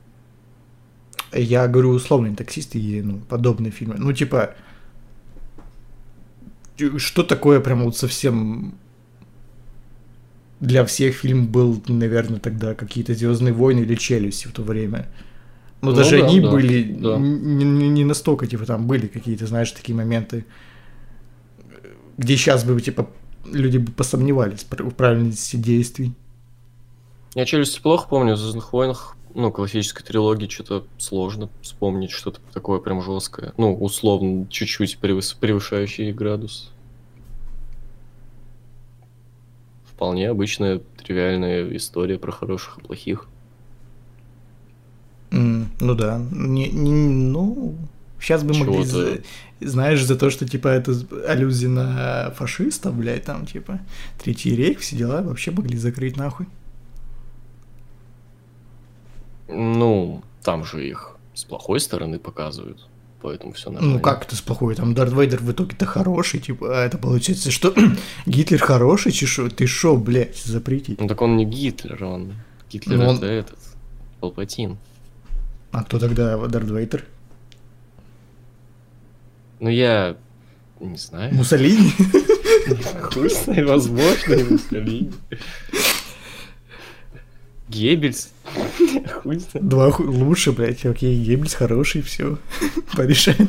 Я говорю условные таксисты и ну, подобные фильмы. Ну, типа, что такое прям вот совсем для всех фильм был, наверное, тогда какие-то Звездные войны или Челюсти в то время. Но Ну даже да, они да, были да. не, не- настолько, типа, там были какие-то, знаешь, такие моменты, где сейчас бы, типа, люди бы посомневались в правильности действий. Я челюсти плохо помню, в Звездных войнах, ну, классической трилогии что-то сложно вспомнить, что-то такое прям жесткое. Ну, условно, чуть-чуть превыс- превышающий градус. Вполне обычная тривиальная история про хороших и плохих. М, ну да. Не, не- ну, сейчас бы могли, за- знаешь, за то, что, типа, это аллюзия на фашистов, блядь, там, типа, Третий рейх, все дела, вообще могли закрыть нахуй. Ну, там же их с плохой стороны показывают, поэтому все нормально. Ну, как это с плохой? Там Дарт Вейдер в итоге-то хороший, типа, а это получается, что Гитлер хороший, чешо? Ты шо, блядь, запретить? Ну, так он не Гитлер, он... Гитлер Ну, он- это этот... Палпатин. А кто тогда Дарт Вейдер? Ну, я... Не знаю. Муссолини? Хуй знает, возможно, Муссолини. Геббельс. Два ху- лучше, блядь, окей, Геббельс хороший, все, порешали.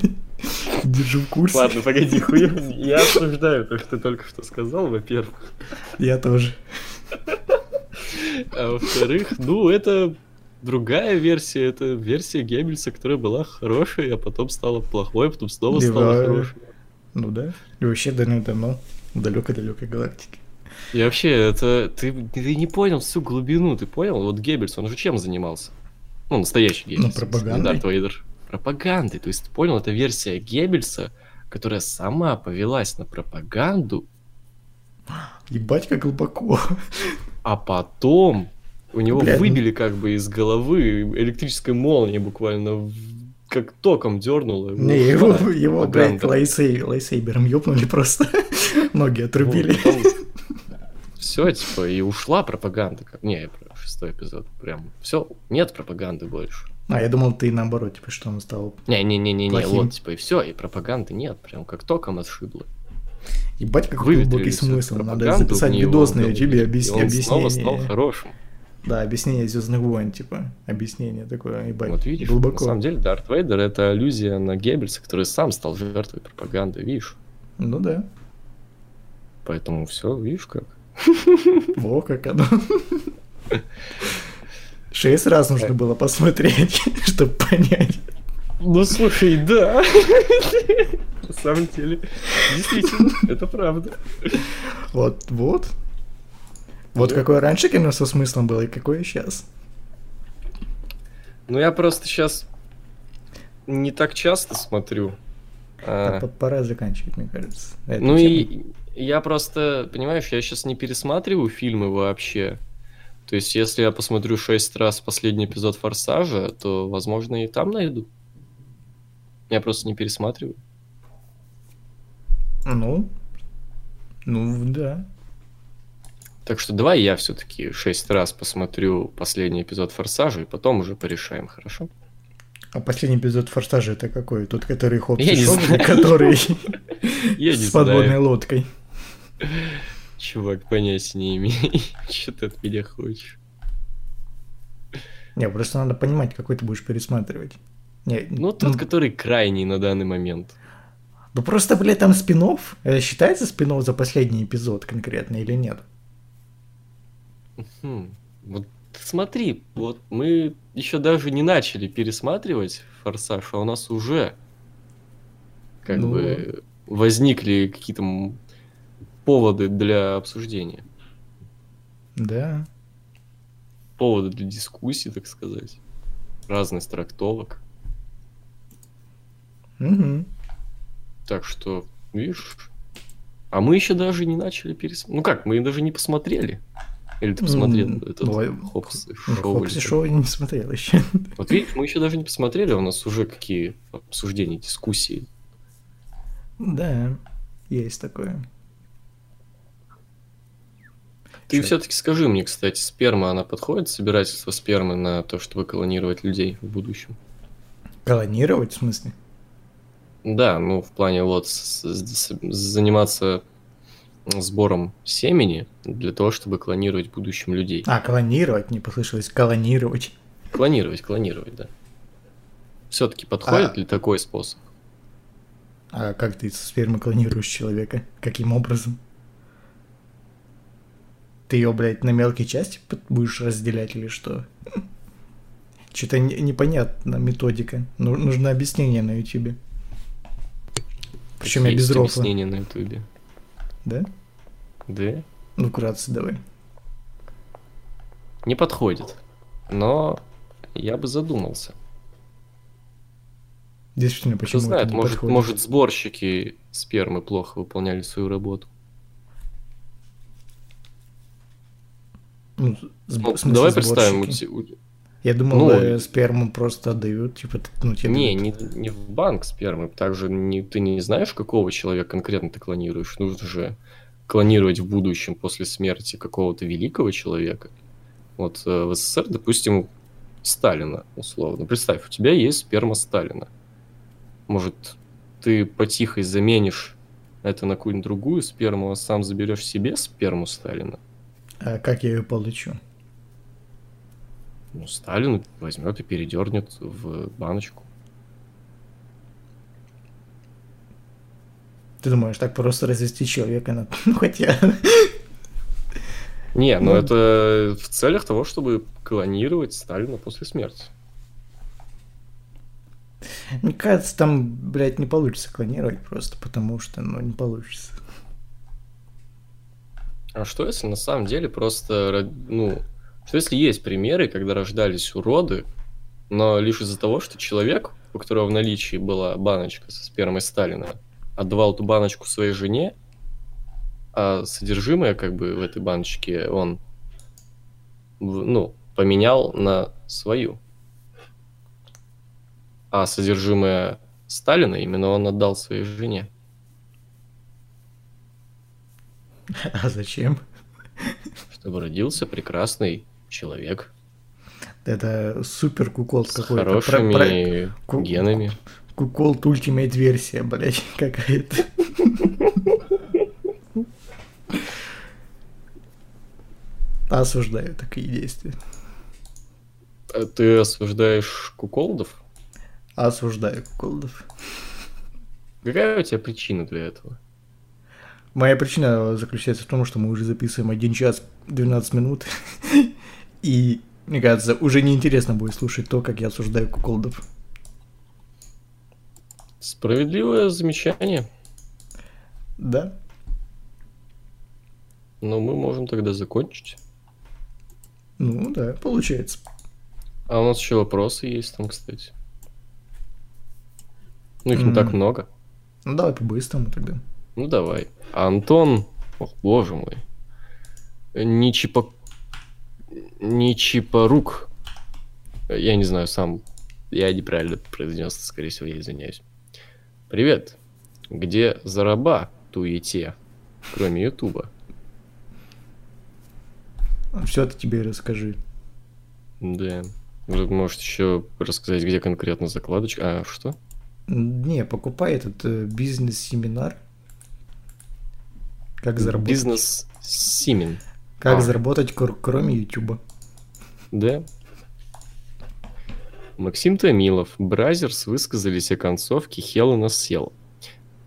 Держу в курсе. Ладно, погоди, хуй. Я обсуждаю то, что ты только что сказал, во-первых. Я тоже. А во-вторых, ну, это другая версия. Это версия Геббельса, которая была хорошей, а потом стала плохой, а потом снова стала Да. хорошей. Ну да. И вообще давно-давно в далекой-далекой галактике. И вообще, это ты, ты не понял всю глубину, ты понял? Вот Геббельс, он же чем занимался? Ну, настоящий Геббельс. Ну, в смысле, пропагандой. Вейдер. Пропагандой. То есть, ты понял, это версия Геббельса, которая сама повелась на пропаганду, Ебать, как глубоко. а потом у него Бля, ну- выбили как бы из головы электрической молнии буквально, как током дернуло. Не, его, его блядь, лайсей, лайсейбером ёбнули просто. Ноги отрубили. Все, типа, и ушла пропаганда. Как... Не, про шестой эпизод. Прям. Все, нет пропаганды больше. А, я думал, ты наоборот, типа, что он стал... Не-не-не-не, вот, типа, и все, и пропаганды нет, прям как током отшибло. Ебать, какой Выветрили глубокий смысл. Надо записать видос на да, ютубе, и он снова стал объяснение. хорошим. Да, объяснение Звездных войн, типа. Объяснение такое, ебать. Вот видишь, глубоко. на самом деле Дарт Вейдер это аллюзия на Геббельса, который сам стал жертвой пропаганды, видишь? Ну да. Поэтому все, видишь как. Во, как оно. Шесть раз нужно было посмотреть, чтобы понять. Ну слушай, да. На самом деле, действительно, это правда. Вот, вот. Вот Да. какое раньше кино со смыслом было и какое сейчас. Ну я просто сейчас не так часто смотрю. А, Пора заканчивать, мне кажется. Ну и я просто, понимаешь, я сейчас не пересматриваю фильмы вообще. То есть, если я посмотрю шесть раз последний эпизод Форсажа, то, возможно, и там найду. Я просто не пересматриваю. Ну, ну да. Так что давай я все-таки шесть раз посмотрю последний эпизод Форсажа, и потом уже порешаем, хорошо? А последний эпизод Форсажа это какой? Тот, который хоп Я не шоу, знаю. который с подводной лодкой. Чувак, понятия не имею. Что ты от меня хочешь? Не, просто надо понимать, какой ты будешь пересматривать. Не, Ну, тот, который крайний на данный момент. Ну просто, блядь, там спин Считается спин за последний эпизод конкретно или нет? Хм, Вот смотри, вот мы еще даже не начали пересматривать Форсаж, а у нас уже как Ну. бы возникли какие-то поводы для обсуждения, Да. поводы для дискуссий, так сказать, разных трактовок. Мгм. Так что, видишь, а мы еще даже не начали пересматривать. Ну как, мы даже не посмотрели. Или ты посмотрел М, этот бывает- Хопс и Ну, Шоу? Хопс и шоу я не смотрел еще. Вот видишь, мы еще даже не посмотрели, а у нас уже какие обсуждения, дискуссии. Да, есть такое. Ты все-таки скажи мне, кстати, сперма, она подходит, собирательство спермы на то, чтобы клонировать людей в будущем? Колонировать, в смысле? Да, ну, в плане вот с- с- заниматься сбором семени для того, чтобы клонировать в будущем людей. А, колонировать, не послышалось, колонировать. Клонировать, клонировать, да. Все-таки подходит А- ли такой способ? А как ты спермы клонируешь человека? Каким образом? Ты ее, блядь, на мелкие части будешь разделять или что? Что-то не- непонятно методика. Ну, нужно объяснение на ютубе. Причем я без рофла. объяснение на ютубе. Да? Да? Ну, вкратце давай. Не подходит. Но я бы задумался. Действительно, Кто почему знает, это не может, подходит? может сборщики спермы плохо выполняли свою работу. Ну, с- Ну, смысле, давай представим, сборщики. у- Я думал, ну, э, сперму просто отдают, типа, ну, тебе Не, не, не в банк спермы. Также не, ты не знаешь, какого человека конкретно ты клонируешь. Нужно же клонировать в будущем после смерти какого-то великого человека. Вот э, в СССР, допустим, Сталина, условно. Представь, у тебя есть сперма Сталина. Может, ты потихой заменишь это на какую-нибудь другую сперму, а сам заберешь себе сперму Сталина? А как я ее получу? Ну, Сталин возьмет и передернет в баночку. Ты думаешь, так просто развести человека на... Ну, хотя... Не, но Ну. это в целях того, чтобы клонировать Сталина после смерти. Мне кажется, там, блядь, не получится клонировать просто, потому что, ну, не получится. А что если на самом деле просто, ро- ну, что если есть примеры, когда рождались уроды, но лишь из-за того, что человек, у которого в наличии была баночка со спермой Сталина, отдавал эту баночку своей жене, а содержимое как бы в этой баночке он, ну, поменял на свою. А содержимое Сталина именно он отдал своей жене. А зачем? чтобы родился прекрасный человек Это супер кукол с какой-то. хорошими Про- про- ку- генами. Кукол Ultimate версия, блядь, какая-то. Осуждаю такие действия. А Ты осуждаешь куколдов? Осуждаю куколдов. Какая у тебя причина для этого? Моя причина заключается в том, что мы уже записываем 1 час 12 минут. И, мне кажется, уже неинтересно будет слушать то, как я осуждаю куколдов. Справедливое замечание. Да? Но мы можем тогда закончить. Ну да, получается. А у нас еще вопросы есть там, кстати. Ну, их не М. так много. Ну давай по-быстрому тогда. Ну, давай. Антон, ох, боже мой. Ничипа... Ничипорук. Я не знаю, сам... Я неправильно произнес, скорее всего, я извиняюсь. Привет. Где зараба туете, кроме Ютуба? Все ты тебе расскажи. Да. Вы можете еще рассказать, где конкретно закладочка. А, что? Не, покупай этот э, бизнес-семинар. Как заработать? Бизнес Симен. Как А. заработать, кр- кроме Ютуба. Да. Максим Томилов, Brazzers высказались о концовке a Cell.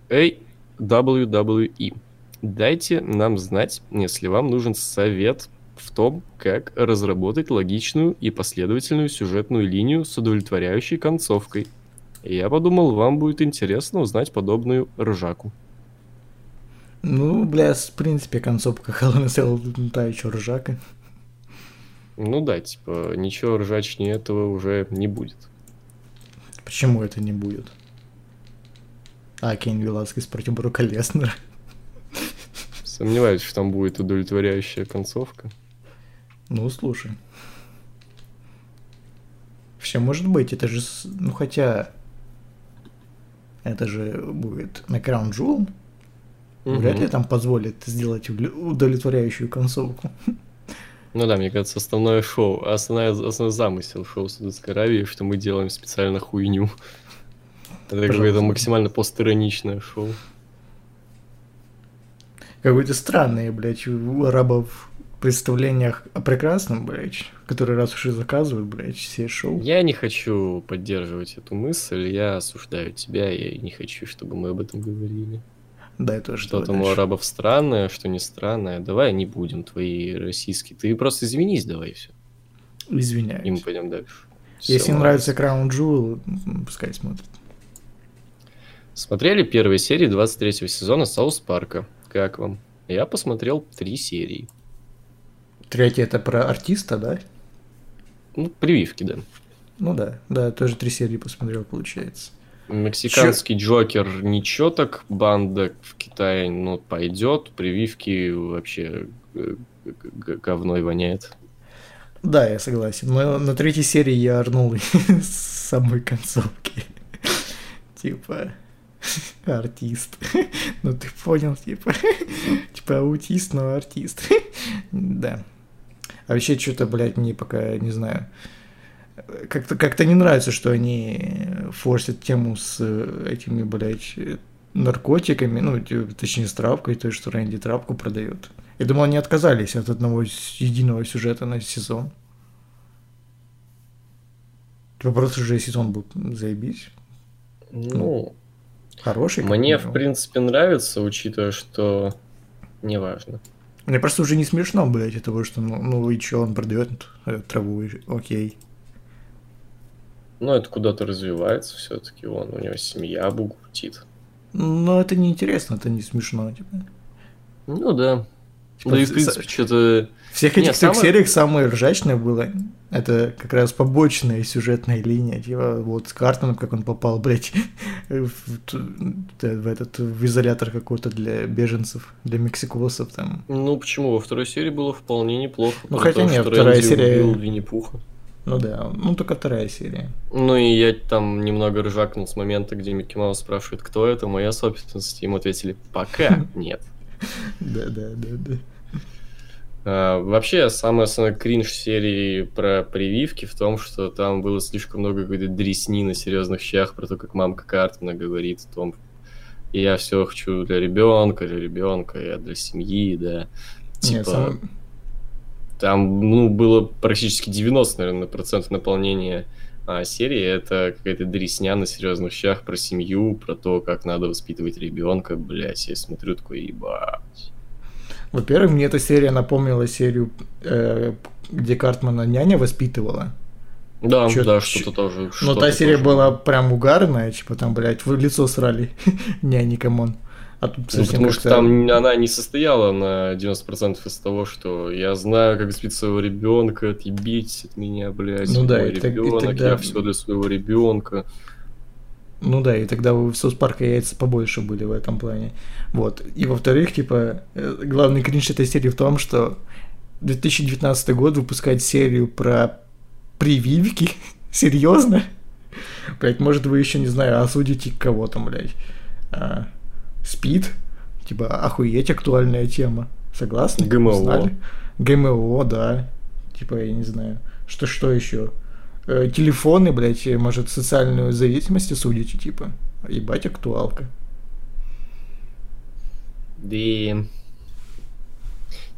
Эй, WWE. Дайте нам знать, если вам нужен совет в том, как разработать логичную и последовательную сюжетную линию с удовлетворяющей концовкой. Я подумал, вам будет интересно узнать подобную ржаку. Ну, бля, в принципе, концовка Hell in та еще ржака. Ну да, типа, ничего ржачнее этого уже не будет. Почему это не будет? А, Кейн Веласкес против Брука Леснера. Сомневаюсь, что там будет удовлетворяющая концовка. Ну, слушай. Все может быть, это же, ну хотя, это же будет на Crown Jewel, вряд ли там позволит сделать удовле- удовлетворяющую концовку. Ну да, мне кажется, основное шоу, основная, основной замысел шоу Саудовской Аравии, что мы делаем специально хуйню. Это какое-то максимально постироничное шоу. Какое-то странное, блядь, у арабов представлениях о прекрасном, блядь, который раз уж и заказывают, блядь, все шоу. Я не хочу поддерживать эту мысль, я осуждаю тебя, я не хочу, чтобы мы об этом говорили. Да, это Что там у арабов странное, что не странное. Давай не будем твои российские. Ты просто извинись, давай все. И мы Извиняюсь. пойдем дальше. Если им ладно. нравится Crown Jewel, м, пускай смотрят. Смотрели первые серии 23 сезона Саус Парка. Как вам? Я посмотрел три серии. Третье это про артиста, да? Ну, прививки, да. Ну да, да, тоже три серии посмотрел, получается. Мексиканский Джокер ничего так, банда в Китае, ну, пойдет, прививки вообще э, говной воняет. Да, я согласен. Но на третьей серии я орнул с самой концовки. Типа, артист. Ну ты понял, типа, типа аутист, но артист. Да. А вообще что-то, блядь, мне пока, не знаю, как-то как не нравится, что они форсят тему с э, этими, блядь, наркотиками, ну, точнее, с травкой, то, что Рэнди травку продает. Я думал, они отказались от одного единого сюжета на сезон. Типа просто уже сезон был заебись. Ну, Хороший. как мне, в минимум. принципе, нравится, учитывая, что неважно. Мне просто уже не смешно, блядь, от того, что, ну, ну и чё, он продает э, траву, окей. Но это куда-то развивается все-таки, он, у него семья бугуртит. Но это не интересно, это не смешно, типа. Ну да. Типа, да и, в с- принципе, что-то... В всех этих трех самое- сериях самое ржачное было, это как раз побочная сюжетная линия, типа вот с Картоном, как он попал, блядь, в, т- в этот, в изолятор какой-то для беженцев, для мексикосов там. Ну, почему? Во второй серии было вполне неплохо. Ну, хотя нет, что вторая серия- убил Винни-Пуха. Ну да, ну только вторая серия. Ну и я там немного ржакнул с момента, где Микки Маус спрашивает, кто это, моя собственность. Ему ответили, пока нет. Да, да, да, да. А, вообще, самый основной кринж серии про прививки в том, что там было слишком много какой-то дресни на серьезных щах про то, как мамка Картмана говорит о том, я все хочу для ребенка, для ребенка, я для семьи, да. Типа, Нет, сам- там, ну, было практически 90, наверное, процентов наполнения а, серии. Это какая-то дресня на серьезных щах про семью, про то, как надо воспитывать ребенка. Блять, я смотрю такой, ебать. Во-первых, мне эта серия напомнила серию, э, где Картмана няня воспитывала. Да, Чё- да, что-то тоже. Но что-то та серия тоже была прям угарная, типа там, блядь, в лицо срали няни, come on. А тут Ну, совсем потому что там она не состояла на 90% из того, что я знаю, как воспитать своего ребенка, отъебитесь от меня, блядь, Ну да, мой и так- и ребенок, тогда- я все для своего ребенка. Ну да, и тогда у Саус Парка яйца побольше были в этом плане. Вот. И во-вторых, типа, э, главный кринж этой серии в том, что 2019 год выпускает серию про прививки. Серьезно? Блять, может вы еще, не знаю, осудите кого там, блядь. А, спид? Типа, охуеть актуальная тема. Согласны? ГМО. Узнали? ГМО, да. Типа, я не знаю. Что, что еще? Э, телефоны, блядь, э, может, социальную зависимость осудите, типа. Ебать, актуалка. Да.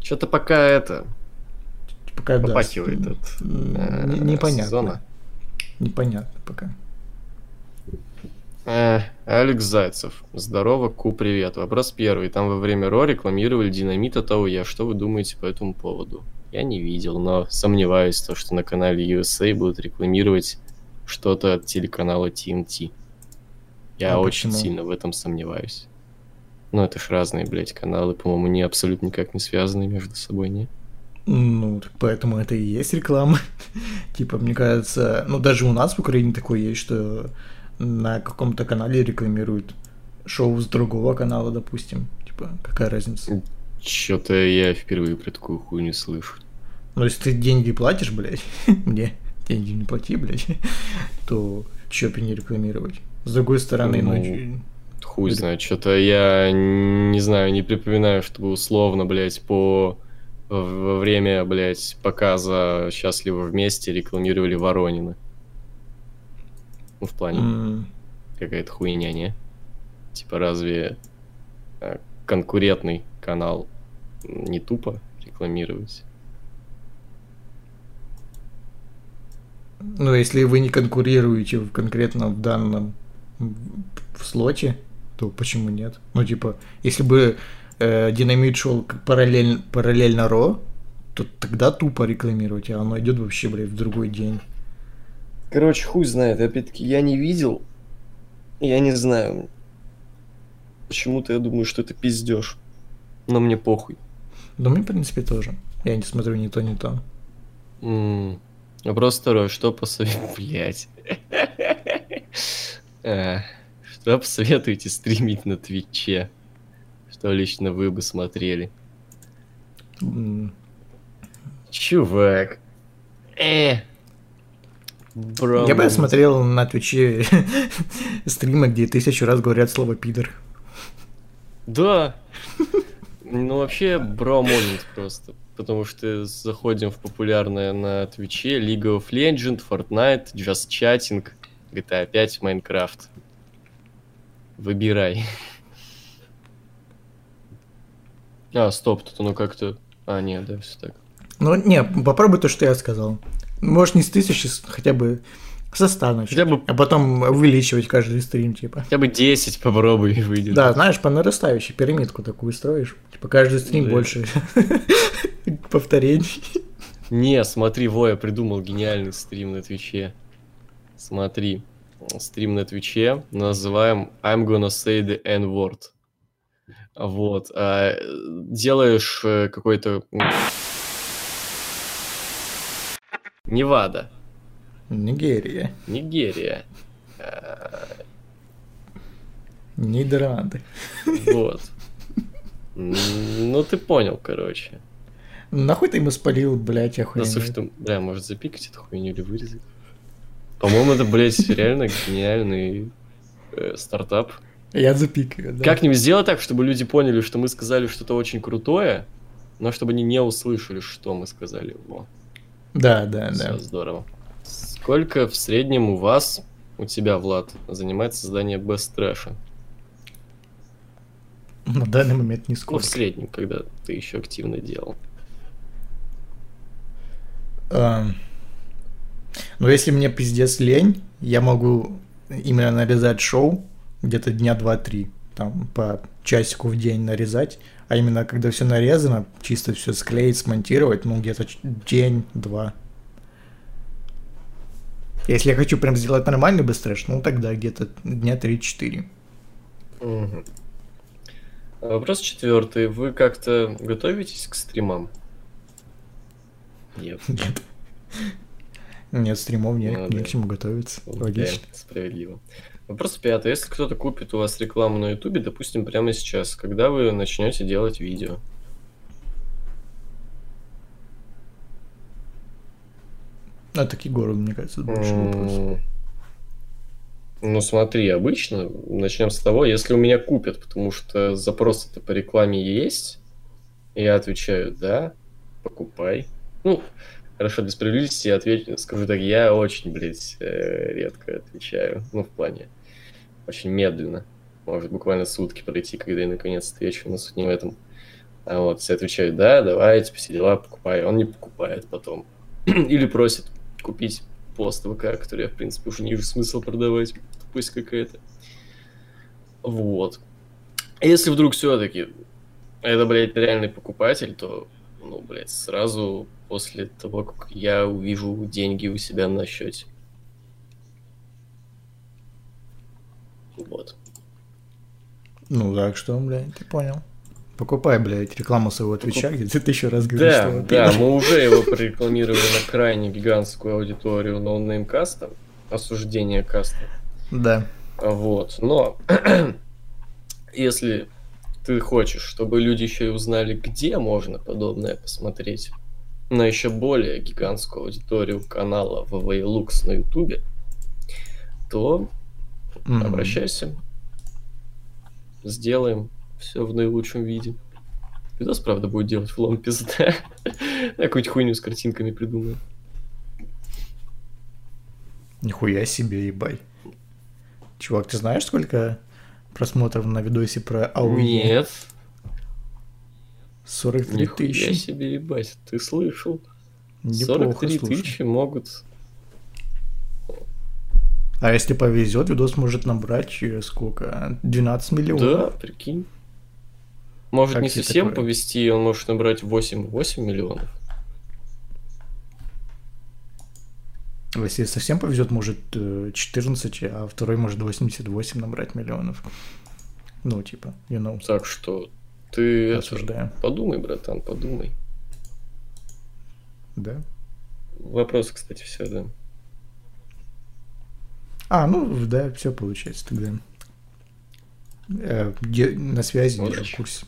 Что-то пока это Пока, да, попахивает с- от э, не- непонятно. сезона. Непонятно пока. Э, Алекс Зайцев. Здорово, Ку, привет. Вопрос первый. Там во время Ро рекламировали динамит от АУЯ. Что вы думаете по этому поводу? Я не видел, но сомневаюсь, то, что на канале USA будут рекламировать что-то от телеканала TNT. Я А очень почему? сильно в этом сомневаюсь. Ну, это ж разные, блядь, каналы, по-моему, не абсолютно никак не связаны между собой, не? Ну, так поэтому это и есть реклама. типа, мне кажется, ну, даже у нас в Украине такое есть, что на каком-то канале рекламируют шоу с другого канала, допустим. Типа, какая разница? Чё-то я впервые про такую хуйню слышу. Ну, если ты деньги платишь, блядь, мне деньги не плати, блядь, то чё бы не рекламировать? С другой стороны, ну, Ну, Хуй знает, что-то я не знаю, не припоминаю, чтобы условно, блядь, по во время, блядь, показа «Счастливы вместе» рекламировали Воронина. Ну, в плане, м, какая-то хуйня, не? Типа, разве э, конкурентный канал не тупо рекламировать? ну, если вы не конкурируете в- конкретно в данном в слоте, то почему нет? Ну, типа, если бы э, Динамит шел параллель, параллельно Ро, то тогда тупо рекламировать, а оно идет вообще, блядь, в другой день. Короче, хуй знает. Опять-таки, я не видел. Я не знаю. Почему-то я думаю, что это пиздеж. Но мне похуй. Да мне, в принципе, тоже. Я не смотрю ни то, ни то. М, Вопрос второй. Что посоветуете... Блять. Что посоветуете стримить на Твиче? Что лично вы бы смотрели? Чувак. Э. Бро. Я бы смотрел на Твиче стримы, где тысячу раз говорят слово пидор. Да. Ну, вообще, бро момент просто. Потому что заходим в популярное на Твиче League of Legends, Fortnite, Just Chatting, GTA 5, Minecraft. Выбирай. А, стоп, тут оно как-то... А, нет, да, все так. Ну, не, попробуй то, что я сказал. Может, не с тысячи, хотя бы со ста начать. Хотя бы- А потом увеличивать каждый стрим, типа. Хотя бы 10 попробуй и выйдет. Да, знаешь, по нарастающей пирамидку такую строишь. Типа каждый стрим Да. больше повторений. Не, смотри, Во, я придумал гениальный стрим на Твиче. Смотри, стрим на Твиче называем I'm gonna say the N-word. Вот. а, делаешь э, какой-то... Невада, Нигерия, Нигерия. Нидерланды. Вот. Ну, ты понял, короче. Нахуй ты ему спалил, блядь, Да, охуенно. слушай, ты, бля, может запикать эту хуйню или вырезать? По-моему, это, блядь, реально гениальный э, стартап. Я запикаю, да. Как-нибудь сделать так, чтобы люди поняли, что мы сказали что-то очень крутое, но чтобы они не услышали, что мы сказали. Во, Да, да, всё да. здорово. Сколько в среднем у вас, у тебя, Влад, занимает создание Best Trash? На данный момент Ну, нисколько. в среднем, когда ты еще активно делал. Ам, Но если мне пиздец лень, я могу именно нарезать шоу где-то дня два-три, там по часику в день нарезать, а именно когда все нарезано, чисто все склеить, смонтировать, ну где-то день-два. Если я хочу прям сделать нормальный быстрэш, ну тогда где-то дня 3-4. Мгм. А Вопрос четвертый. Вы как-то готовитесь к стримам? Нет. Нет. Нет стримов, нет, Ну не да. к чему готовиться. Логично. Окей, справедливо. Вопрос пятый. Если кто-то купит у вас рекламу на Ютубе, допустим, прямо сейчас, когда вы начнете делать видео? А такие города, мне кажется, больше вопрос. Ну, смотри, обычно начнем с того, если у меня купят, потому что запрос-то по рекламе есть, я отвечаю, да, покупай. Ну, хорошо, для справедливости я отвечу, скажу так, я очень, блядь, э, редко отвечаю, ну, в плане, очень медленно. Может буквально сутки пройти, когда я наконец отвечу, но суть не в этом. А вот все отвечают, да, давайте, все дела, покупай. Он не покупает потом. Или просит купить пост ВК, который я, в принципе, уже не вижу смысл продавать. Пусть какая-то. Вот. Если вдруг все-таки это, блядь, реальный покупатель, то, ну, блядь, сразу после того, как я увижу деньги у себя на счете. Вот. Ну так что, блядь, ты понял. Покупай, блядь, рекламу своего твича, где ты тысячу раз говоришь, Да, что да, мы уже его прорекламировали на крайне гигантскую аудиторию ноунеймкаста, осуждение каста. Да. Вот, но если ты хочешь, чтобы люди еще и узнали, где можно подобное посмотреть, на еще более гигантскую аудиторию канала VV Lux на Ютубе, то Мгм. обращайся. Сделаем все в наилучшем виде. Видос, правда, будет делать влом пизда. Какую-нибудь хуйню с картинками придумаю. Нихуя себе, ебай. Чувак, ты знаешь, сколько просмотров на видосе про АУЕ? Нет, 43 нихуя тысячи. себе, ебать, ты слышал? Неплохо, 43 слушай. тысячи могут... А если повезет, видос может набрать э, сколько? 12 миллионов. Да, прикинь. Может Как не совсем такое? повести, он может набрать 8-8 миллионов. Если совсем повезет, может э, 14, а второй может 88 набрать миллионов. Ну, типа, you know, Так что ты это, осуждаем. подумай, братан, подумай. Да? Вопрос, кстати, все, да. А, ну, да, все получается тогда. Э, на связи, держу в курсе.